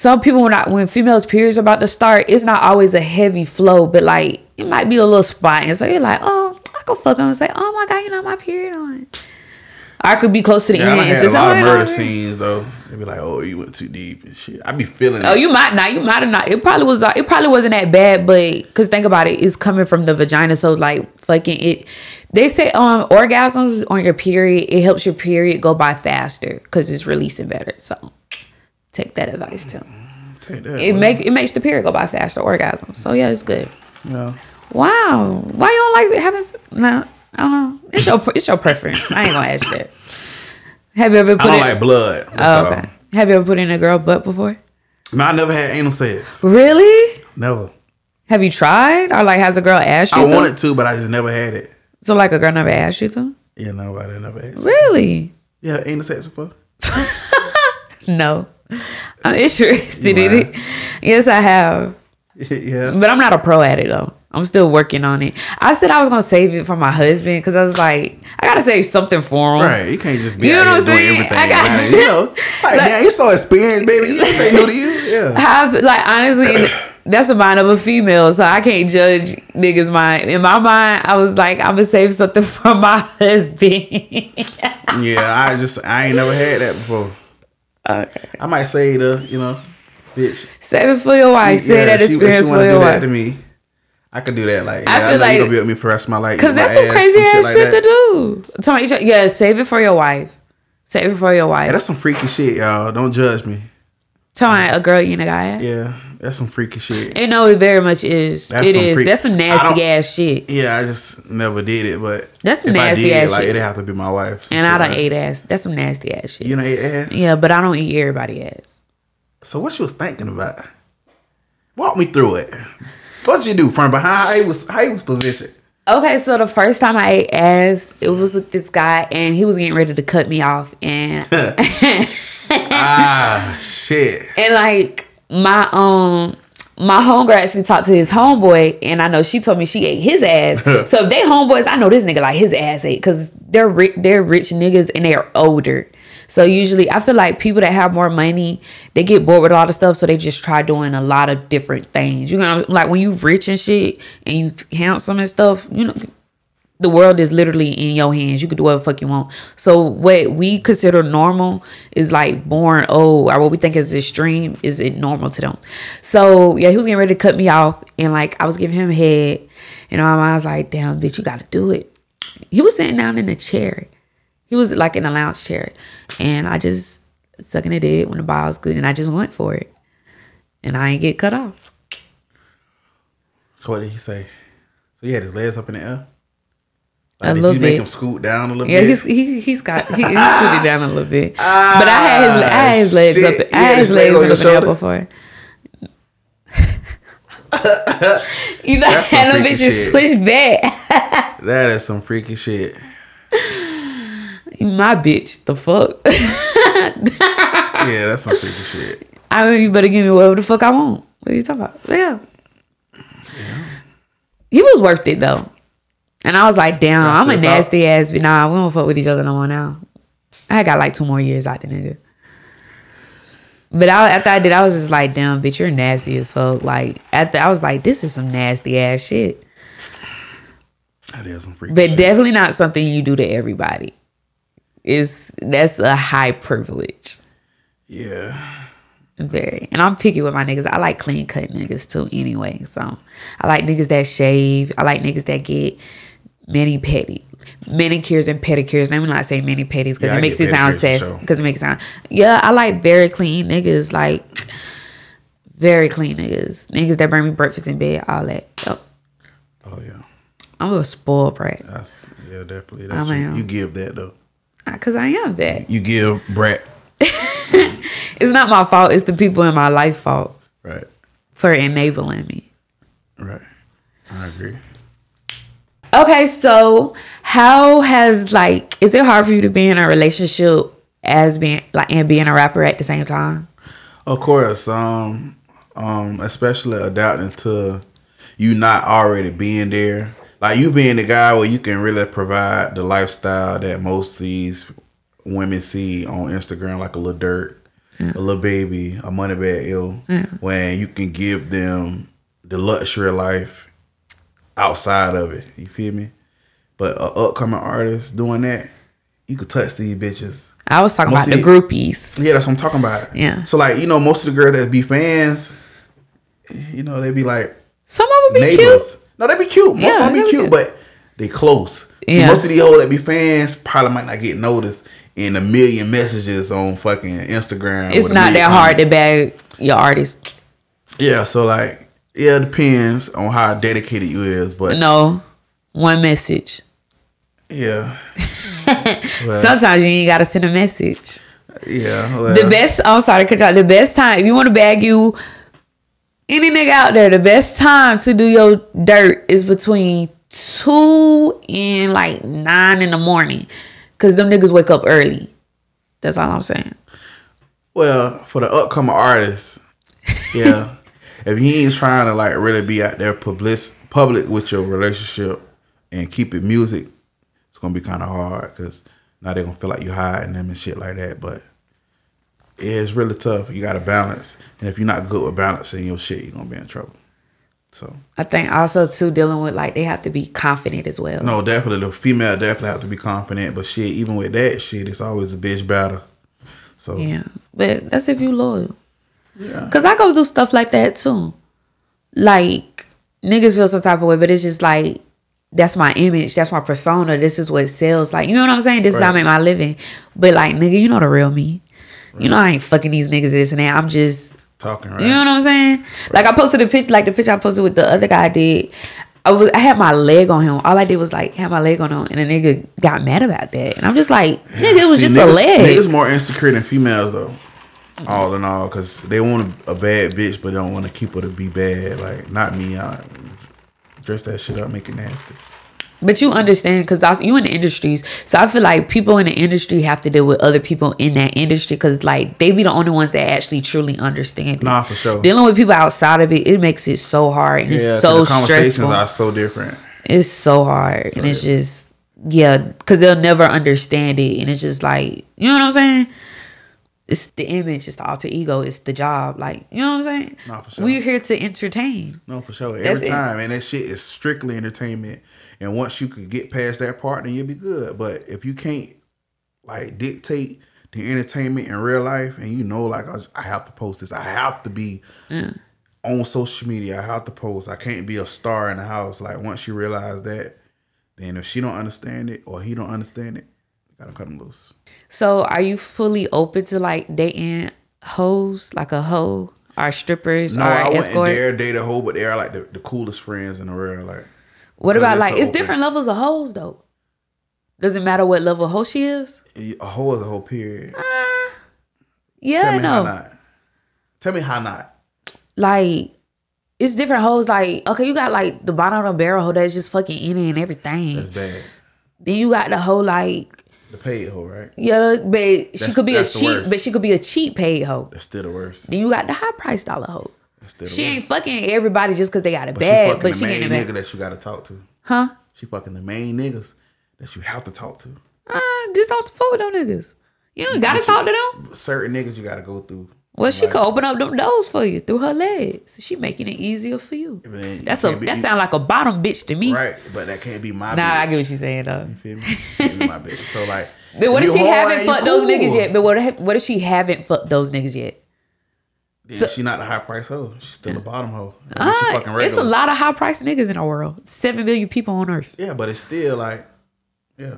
S2: some people when I, when females periods are about to start, it's not always a heavy flow, but like it might be a little spot, and so you're like, oh, I can fuck on and say, oh my god, you know my period on. I could be close to the
S1: Yeah, I
S2: end.
S1: done had a lot of murder scenes though. They'd be like, "Oh, you went too deep and shit." I'd be feeling
S2: Oh,
S1: it.
S2: you might not. You might have not. It probably was. It probably wasn't that bad, but because think about it, it's coming from the vagina, so like fucking it. They say um orgasms on your period, it helps your period go by faster because it's releasing better. So take that advice too.
S1: Mm, take that.
S2: It make it makes the period go by faster. Orgasm. So yeah, it's good.
S1: Yeah.
S2: Wow. Why you don't like having? No, I don't know. It's your it's your preference. I ain't gonna ask you that. Have you ever
S1: I
S2: put
S1: don't
S2: in?
S1: like blood.
S2: Oh,
S1: all.
S2: okay. Have you ever put in a girl butt before?
S1: No, I never had anal sex.
S2: Really?
S1: Never.
S2: Have you tried? Or like has a girl asked you
S1: I
S2: to?
S1: wanted to, but I just never had it.
S2: So like a girl never asked you to?
S1: Yeah, no, I never had.
S2: Really?
S1: Yeah, anal sex before.
S2: No. I'm interested in it. Yes, I have.
S1: yeah.
S2: But I'm not a pro at it though. I'm still working on it. I said I was gonna save it for my husband because I was like, I gotta save something for him.
S1: Right, you can't just be
S2: You know
S1: out
S2: what
S1: here
S2: I'm
S1: doing
S2: saying?
S1: everything.
S2: I got-
S1: Like, you know, like, damn, you so experienced, baby. This ain't new to you. Yeah.
S2: Have like honestly, that's the mind of a female, so I can't judge niggas' mind. In my mind, I was like, I'm gonna save something for my husband.
S1: Yeah, I just I ain't never had that before.
S2: Okay.
S1: I might say the, you know, bitch.
S2: Save it for your wife. Say that
S1: she-
S2: experience
S1: she
S2: for your
S1: do
S2: wife.
S1: that to me. I could do that. Like,
S2: I
S1: yeah, I,
S2: feel
S1: know
S2: like-
S1: you gonna be with me for the rest of my life.
S2: Cause that's some
S1: ass,
S2: crazy ass
S1: like
S2: shit to do. Somebody, yeah, save it for your wife. Save it for your wife.
S1: that's some freaky shit, y'all. Don't judge me.
S2: Talking about a girl eating a guy.
S1: Yeah, that's some freaky shit.
S2: You know, it very much is.
S1: That's
S2: it
S1: some freak-
S2: That's some nasty ass shit.
S1: Yeah, I just never did it, but
S2: That's some nasty
S1: I did,
S2: ass
S1: like
S2: shit.
S1: it'd have to be my wife.
S2: And I don't
S1: like,
S2: ate ass. That's some nasty ass shit.
S1: You know, ate ass.
S2: Yeah, but I don't eat everybody ass.
S1: So what you was thinking about? Walk me through it. What you do from behind? How he was how he was positioned?
S2: Okay, so the first time I ate ass, it was with this guy, and he was getting ready to cut me off, and
S1: ah shit.
S2: and like my um my homegirl actually talked to his homeboy, and I know she told me she ate his ass. so if they homeboys, I know this nigga like his ass ate because they're ri- they're rich niggas and they're older. So usually, I feel like people that have more money, they get bored with a lot of stuff, so they just try doing a lot of different things. You know, like when you rich and shit, and you handsome and stuff, you know, the world is literally in your hands. You can do whatever fuck you want. So what we consider normal is like born old, or what we think is extreme is it normal to them. So yeah, he was getting ready to cut me off, and like I was giving him head, and my mind was like, "Damn, bitch, you got to do it." He was sitting down in a chair. He was like in a lounge chair, and I just sucking it dick when the ball was good, and I just went for it, and I ain't get cut off.
S1: So what did he say? So he had his legs up in the air.
S2: A
S1: did
S2: little
S1: you make
S2: bit.
S1: him scoot down a little
S2: Yeah,
S1: bit?
S2: he's he he's got he, he's scooted down a little bit, but I had his I had his legs
S1: Ah, shit.
S2: up. I had his legs up
S1: your
S2: in the air before. you know,
S1: That's
S2: had them bitches pushed back.
S1: that is some freaky shit.
S2: My bitch, the fuck.
S1: Yeah, that's some freaky shit.
S2: I mean, you better give me whatever the fuck I want. What are you talking about? Yeah. He was worth it though. And I was like, damn, I'm a nasty ass, but nah, we don't fuck with each other no more now. I got like two more years out the nigga. But I, after I did, I was just like, damn, bitch, you're nasty as fuck. Like, after I was like, this is some nasty ass shit.
S1: That is some freaky
S2: But
S1: shit.
S2: definitely not something you do to everybody. Is that's a high privilege.
S1: yeah.
S2: Very. And I'm picky with my niggas. I like clean cut niggas too anyway. So I like niggas that shave. I like niggas that get many petty manicures and pedicures. Let me not say many petties because
S1: Yeah,
S2: it makes it sound
S1: pedicures
S2: sass. Because it makes it sound yeah. I like very clean niggas. Like very clean niggas. Niggas that bring me breakfast in bed. All that. Yep.
S1: Oh yeah.
S2: I'm a spoiled brat.
S1: That's yeah, definitely. That's you,
S2: am.
S1: you give that though.
S2: Cause I am that.
S1: You give Brat.
S2: It's not my fault. It's the people in my life fault
S1: Right.
S2: for enabling me.
S1: Right. I agree.
S2: Okay, so how has like is it hard for you to be in a relationship as being like and being a rapper at the same time?
S1: Of course, um, um, especially adapting to you not already being there. Like you being the guy where you can really provide the lifestyle that most of these women see on Instagram, like a little dirt, a little baby, a money bag ill, when you can give them the luxury life outside of it. You feel me? But a upcoming artist doing that, you could touch these bitches.
S2: I was talking
S1: Most
S2: about the groupies.
S1: Yeah, that's what I'm talking about.
S2: Yeah.
S1: So like, you know, most of the girls that be fans, you know, they be like
S2: Some of them be
S1: neighbors.
S2: cute.
S1: No, they be cute. Most
S2: Yeah,
S1: of them be
S2: be
S1: cute,
S2: cute.
S1: but they close. See,
S2: Yeah.
S1: most of these hoes that be fans probably might not get noticed in a million messages on fucking Instagram.
S2: It's not that hard to
S1: comments.
S2: bag your artist.
S1: Yeah, so like, yeah, it depends on how dedicated you is, but
S2: No, one message.
S1: yeah, Well,
S2: Sometimes you ain't gotta send a message.
S1: yeah. Well,
S2: The best. I'm sorry to cut you out. The best time if you want to bag you any nigga out there, the best time to do your dirt is between two and like nine in the morning, cause them niggas wake up early. That's all I'm saying.
S1: Well, for the upcoming artists, yeah. if you ain't trying to like really be out there public public with your relationship and keep it music, it's gonna be kind of hard because now they're gonna feel like you hiding them and shit like that. But yeah, it's really tough. You got to balance, and if you're not good with balancing your shit, you're gonna be in trouble. So
S2: I think also too dealing with like they have to be confident as well.
S1: no, definitely the female definitely have to be confident. But shit, even with that shit, it's always a bitch battle. So
S2: Yeah, but that's if you loyal.
S1: Yeah.
S2: Cause I go through stuff like that too. Like niggas feel some type of way, but it's just like that's my image, that's my persona. This is what sells. Like you know what I'm saying? This is how I make my living. But like nigga, you know the real me. You know, I ain't fucking these niggas this and that. I'm just
S1: Talking right.
S2: you know what I'm saying? Like I posted a picture, like the picture I posted with the other guy I did. I was I had my leg on him. All I did was like have my leg on him, and the nigga got mad about that. And I'm just like, nigga, it was
S1: See,
S2: just
S1: niggas,
S2: a leg.
S1: Niggas more insecure than females though. Mm-hmm. All in all, because they want a, a bad bitch, but they don't want to keep her to be bad. Like not me. I dress that shit up, make it nasty.
S2: But you understand because you in the industries, so I feel like people in the industry have to deal with other people in that industry because like they be the only ones that actually truly understand. It.
S1: Nah, for sure.
S2: Dealing with people outside of it, it makes it so hard and
S1: Yeah,
S2: it's so
S1: the conversations
S2: stressful.
S1: are so different.
S2: it's so hard and it's just yeah because they'll never understand it and it's just like you know what i'm saying it's the image it's the alter ego it's the job like you know what i'm saying
S1: Nah, for sure.
S2: we're here to entertain
S1: No, for sure.
S2: That's
S1: Every
S2: it.
S1: time, and that shit is strictly entertainment. And once you could get past that part, then you'll be good. But if you can't like dictate the entertainment in real life, and you know, like I, have to post this, I have to be on social media, I have to post. I can't be a star in the house. Like once you realize that, then if she don't understand it or he don't understand it, you gotta cut him loose.
S2: So are you fully open to like dating hoes like a hoe or strippers
S1: No,
S2: or
S1: I wouldn't
S2: escort
S1: dare date a hoe, but they're like the, the coolest friends in the world. Like
S2: what about like
S1: so
S2: it's
S1: open.
S2: different levels of hoes though doesn't matter what level of hoe she is
S1: a hoe is a hoe. Period.
S2: Uh, yeah
S1: Tell me how not. Tell me how not.
S2: like it's different hoes. Like, okay, you got like the bottom of the barrel hoe that's just fucking in it and everything.
S1: That's bad.
S2: then you got the hoe like,
S1: The paid hoe, right?
S2: yeah, but she could be a
S1: that's
S2: cheap, but she could be a cheap paid hoe.
S1: That's still the worst.
S2: Then you got the high price dollar hoe.
S1: That's still the
S2: She
S1: worst.
S2: ain't fucking everybody just because they got it
S1: But
S2: bad,
S1: she
S2: but
S1: the
S2: she
S1: main
S2: ain't
S1: nigga that you gotta talk to.
S2: Huh?
S1: She fucking the main niggas that you have to talk to.
S2: Uh, just don't fuck with them niggas. You ain't gotta talk to them.
S1: Certain niggas you gotta go through.
S2: Well, she
S1: Like,
S2: could open up them doors for you through her legs. She making it easier for you.
S1: But then you
S2: That's a that sound like a bottom bitch to me.
S1: Right, but that can't be my
S2: Nah,
S1: bitch.
S2: I get what she's saying though.
S1: You feel me? Can't be my bitch. So like
S2: But what
S1: if
S2: she haven't fucked those
S1: cool.
S2: niggas yet? But what if, what if she haven't fucked those niggas yet?
S1: Then she not a high price hoe. She's still the bottom hoe. She
S2: Ah,
S1: fucking
S2: it's a lot of high price niggas in the world. Seven billion people on earth.
S1: Yeah, but it's still like, yeah,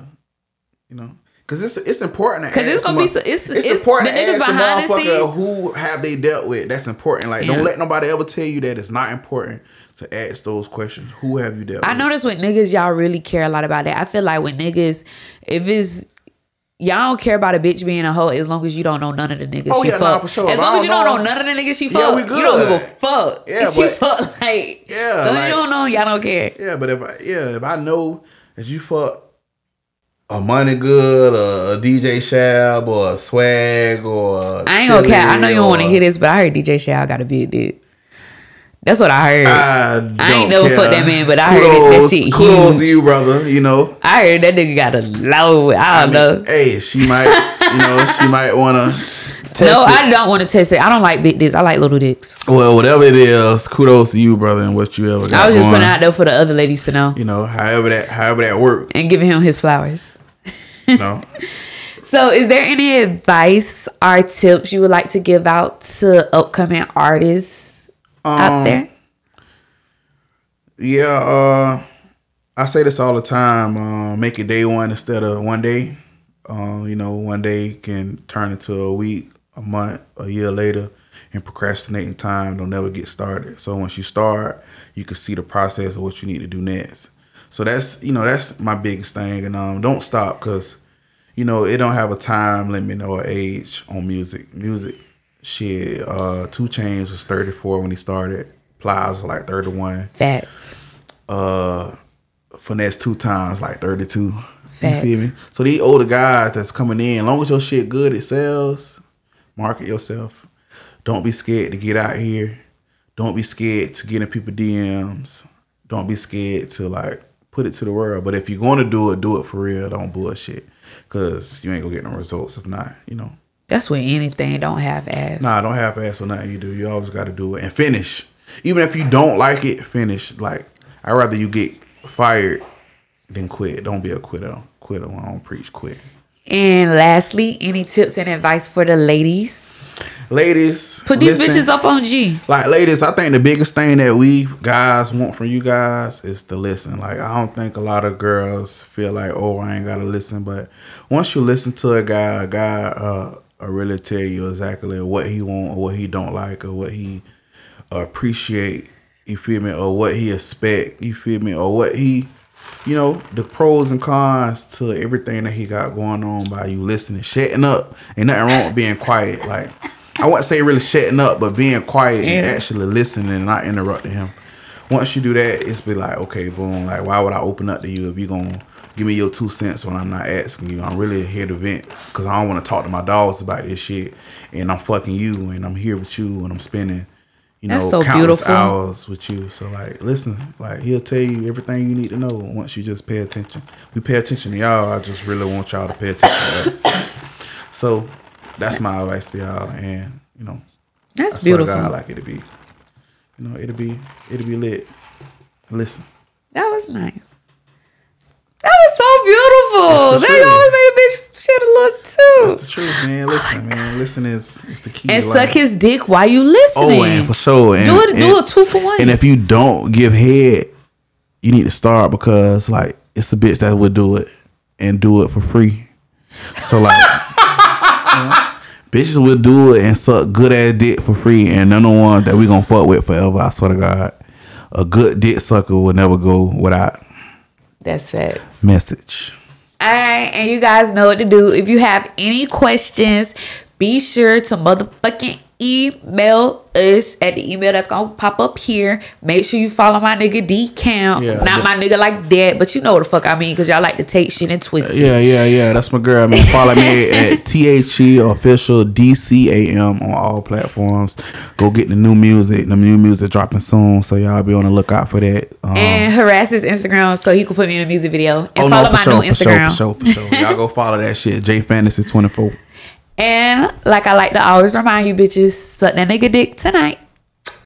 S1: you know, because it's it's important to
S2: 'Cause it's
S1: ask
S2: gonna be it's- it's-
S1: important
S2: the niggas
S1: ask
S2: behind the
S1: who have they dealt with. That's important. Like,
S2: Yeah.
S1: don't let nobody ever tell you that it's not important to ask those questions. Who have you dealt with?
S2: I
S1: with?
S2: notice with niggas, y'all really care a lot about that. I feel like with niggas, if it's y'all don't care about a bitch being a hoe as long as you don't know none of the niggas
S1: Oh,
S2: she
S1: yeah, nah,
S2: fuck.
S1: for sure.
S2: As long as you
S1: don't
S2: know
S1: know-
S2: none of the niggas she
S1: Yeah,
S2: fuck,
S1: we
S2: you don't give a fuck.
S1: Yeah,
S2: she
S1: but-
S2: fuck like
S1: Yeah,
S2: as long as you don't know, y'all don't care.
S1: Yeah, but if I, yeah, if I know that you fuck a money good or a DJ Shab or a swag or a
S2: I ain't gonna care. I know you don't want to hear this, but I heard DJ Shao got a big dick. That's what I heard.
S1: I,
S2: I ain't never
S1: care.
S2: fucked that man, but I heard it- that
S1: Kudos-
S2: shit
S1: Kudos to you, brother. You know,
S2: I heard that nigga got a low. I
S1: I
S2: don't
S1: mean,
S2: know.
S1: hey, she might, you know, she might want to test
S2: No,
S1: it.
S2: I don't want to test it. I don't like big dicks. I like little dicks.
S1: well, whatever it is, kudos to you, brother, and what you ever got
S2: I was just
S1: going.
S2: putting it out there for the other ladies to know
S1: You know, however that, however that worked.
S2: and giving him his flowers.
S1: Know,
S2: So, is there any advice or tips you would like to give out to upcoming artists out
S1: Um,
S2: there?
S1: Yeah, uh, I say this all the time. Uh, make it day one instead of one day. Uh, you know, one day can turn into a week, a month, a year later, and procrastinating time don't never get started. So once you start, you can see the process of what you need to do next. So that's you know that's my biggest thing, and um, don't stop because you know it don't have a time limit or age on music. Music, shit. Uh, 2 Chainz was thirty four when he started. Plies was like thirty one
S2: Facts.
S1: uh Finesse2Tymes like 32
S2: Facts.
S1: you feel me so these older guys that's coming in long as your shit good it sells market yourself don't be scared to get out here don't be scared to get in people dms don't be scared to like put it to the world but if you're going to do it do it for real don't bullshit because you ain't gonna get no results if not you know
S2: That's with anything. Don't have ass.
S1: Nah, don't have ass or nothing you do. You always got to do it and finish. Even if you don't like it, finish. Like I'd rather you get fired than quit. Don't be a quitter. Quitter. I don't preach quit.
S2: And lastly, any tips and advice for the ladies?
S1: Ladies,
S2: Put these
S1: listen.
S2: bitches up on G.
S1: Like ladies, I think the biggest thing that we guys want from you guys is to listen. Like I don't think a lot of girls feel like, oh, I ain't gotta listen. But once you listen to a guy, a guy, uh, really tell you exactly what he want or what he don't like or what he appreciate. You feel me? Or what he expect. You feel me? Or what he, you know, the pros and cons to everything that he got going on by you listening, shutting up. Ain't nothing wrong with being quiet. Like I wouldn't say really shutting up, but being quiet and
S2: Yeah.
S1: actually listening and not interrupting him. Once you do that, it's be like, okay, boom. Like, why would I open up to you if you gonna give me your two cents when I'm not asking you? I'm really here to vent because I don't want to talk to my dogs about this shit, and I'm fucking you, and I'm here with you, and I'm spending, you know,
S2: That's so
S1: countless
S2: beautiful.
S1: hours with you. So like, listen, like he'll tell you everything you need to know once you just pay attention. We pay attention to y'all. I just really want y'all to pay attention to us. So that's my advice to y'all, and you know,
S2: That's
S1: I
S2: beautiful.
S1: God, like it'll be, you know, it'll be, it'll be lit. Listen,
S2: That was nice. That was so beautiful.
S1: The
S2: That
S1: truth.
S2: always made a bitch shed a little too.
S1: that's the truth, man. Oh, Listen, man. Listen is, is the key.
S2: And
S1: to
S2: suck his dick while you listening.
S1: Oh, and for sure. And,
S2: do it. Do a two for one.
S1: And if you don't give head, you need to start because like it's a bitch that would do it and do it for free. So like, bitches will do it and suck good ass dick for free, and none of the ones that we gonna fuck with forever. I swear to God, a good dick sucker will never go without
S2: That's facts.
S1: message.
S2: All right, and you guys know what to do. If you have any questions, be sure to motherfucking email us at the email that's gonna pop up here. Make sure you follow my nigga D Cam.
S1: Yeah,
S2: Not
S1: the-
S2: my nigga like that, but you know what the fuck I mean, because y'all like to take shit and twist it.
S1: Yeah, yeah, yeah. That's my girl. Man, follow me at THE official DCAM on all platforms. Go get the new music. The new music dropping soon, so y'all be on the lookout for that. Um,
S2: And harass his Instagram so he can put me in a music video. And
S1: oh
S2: follow
S1: no,
S2: my
S1: sure,
S2: new
S1: for sure,
S2: Instagram.
S1: for sure, for sure. Y'all go follow that shit. J Fantasy twenty four.
S2: And like I like to always remind you bitches, suck that nigga dick tonight.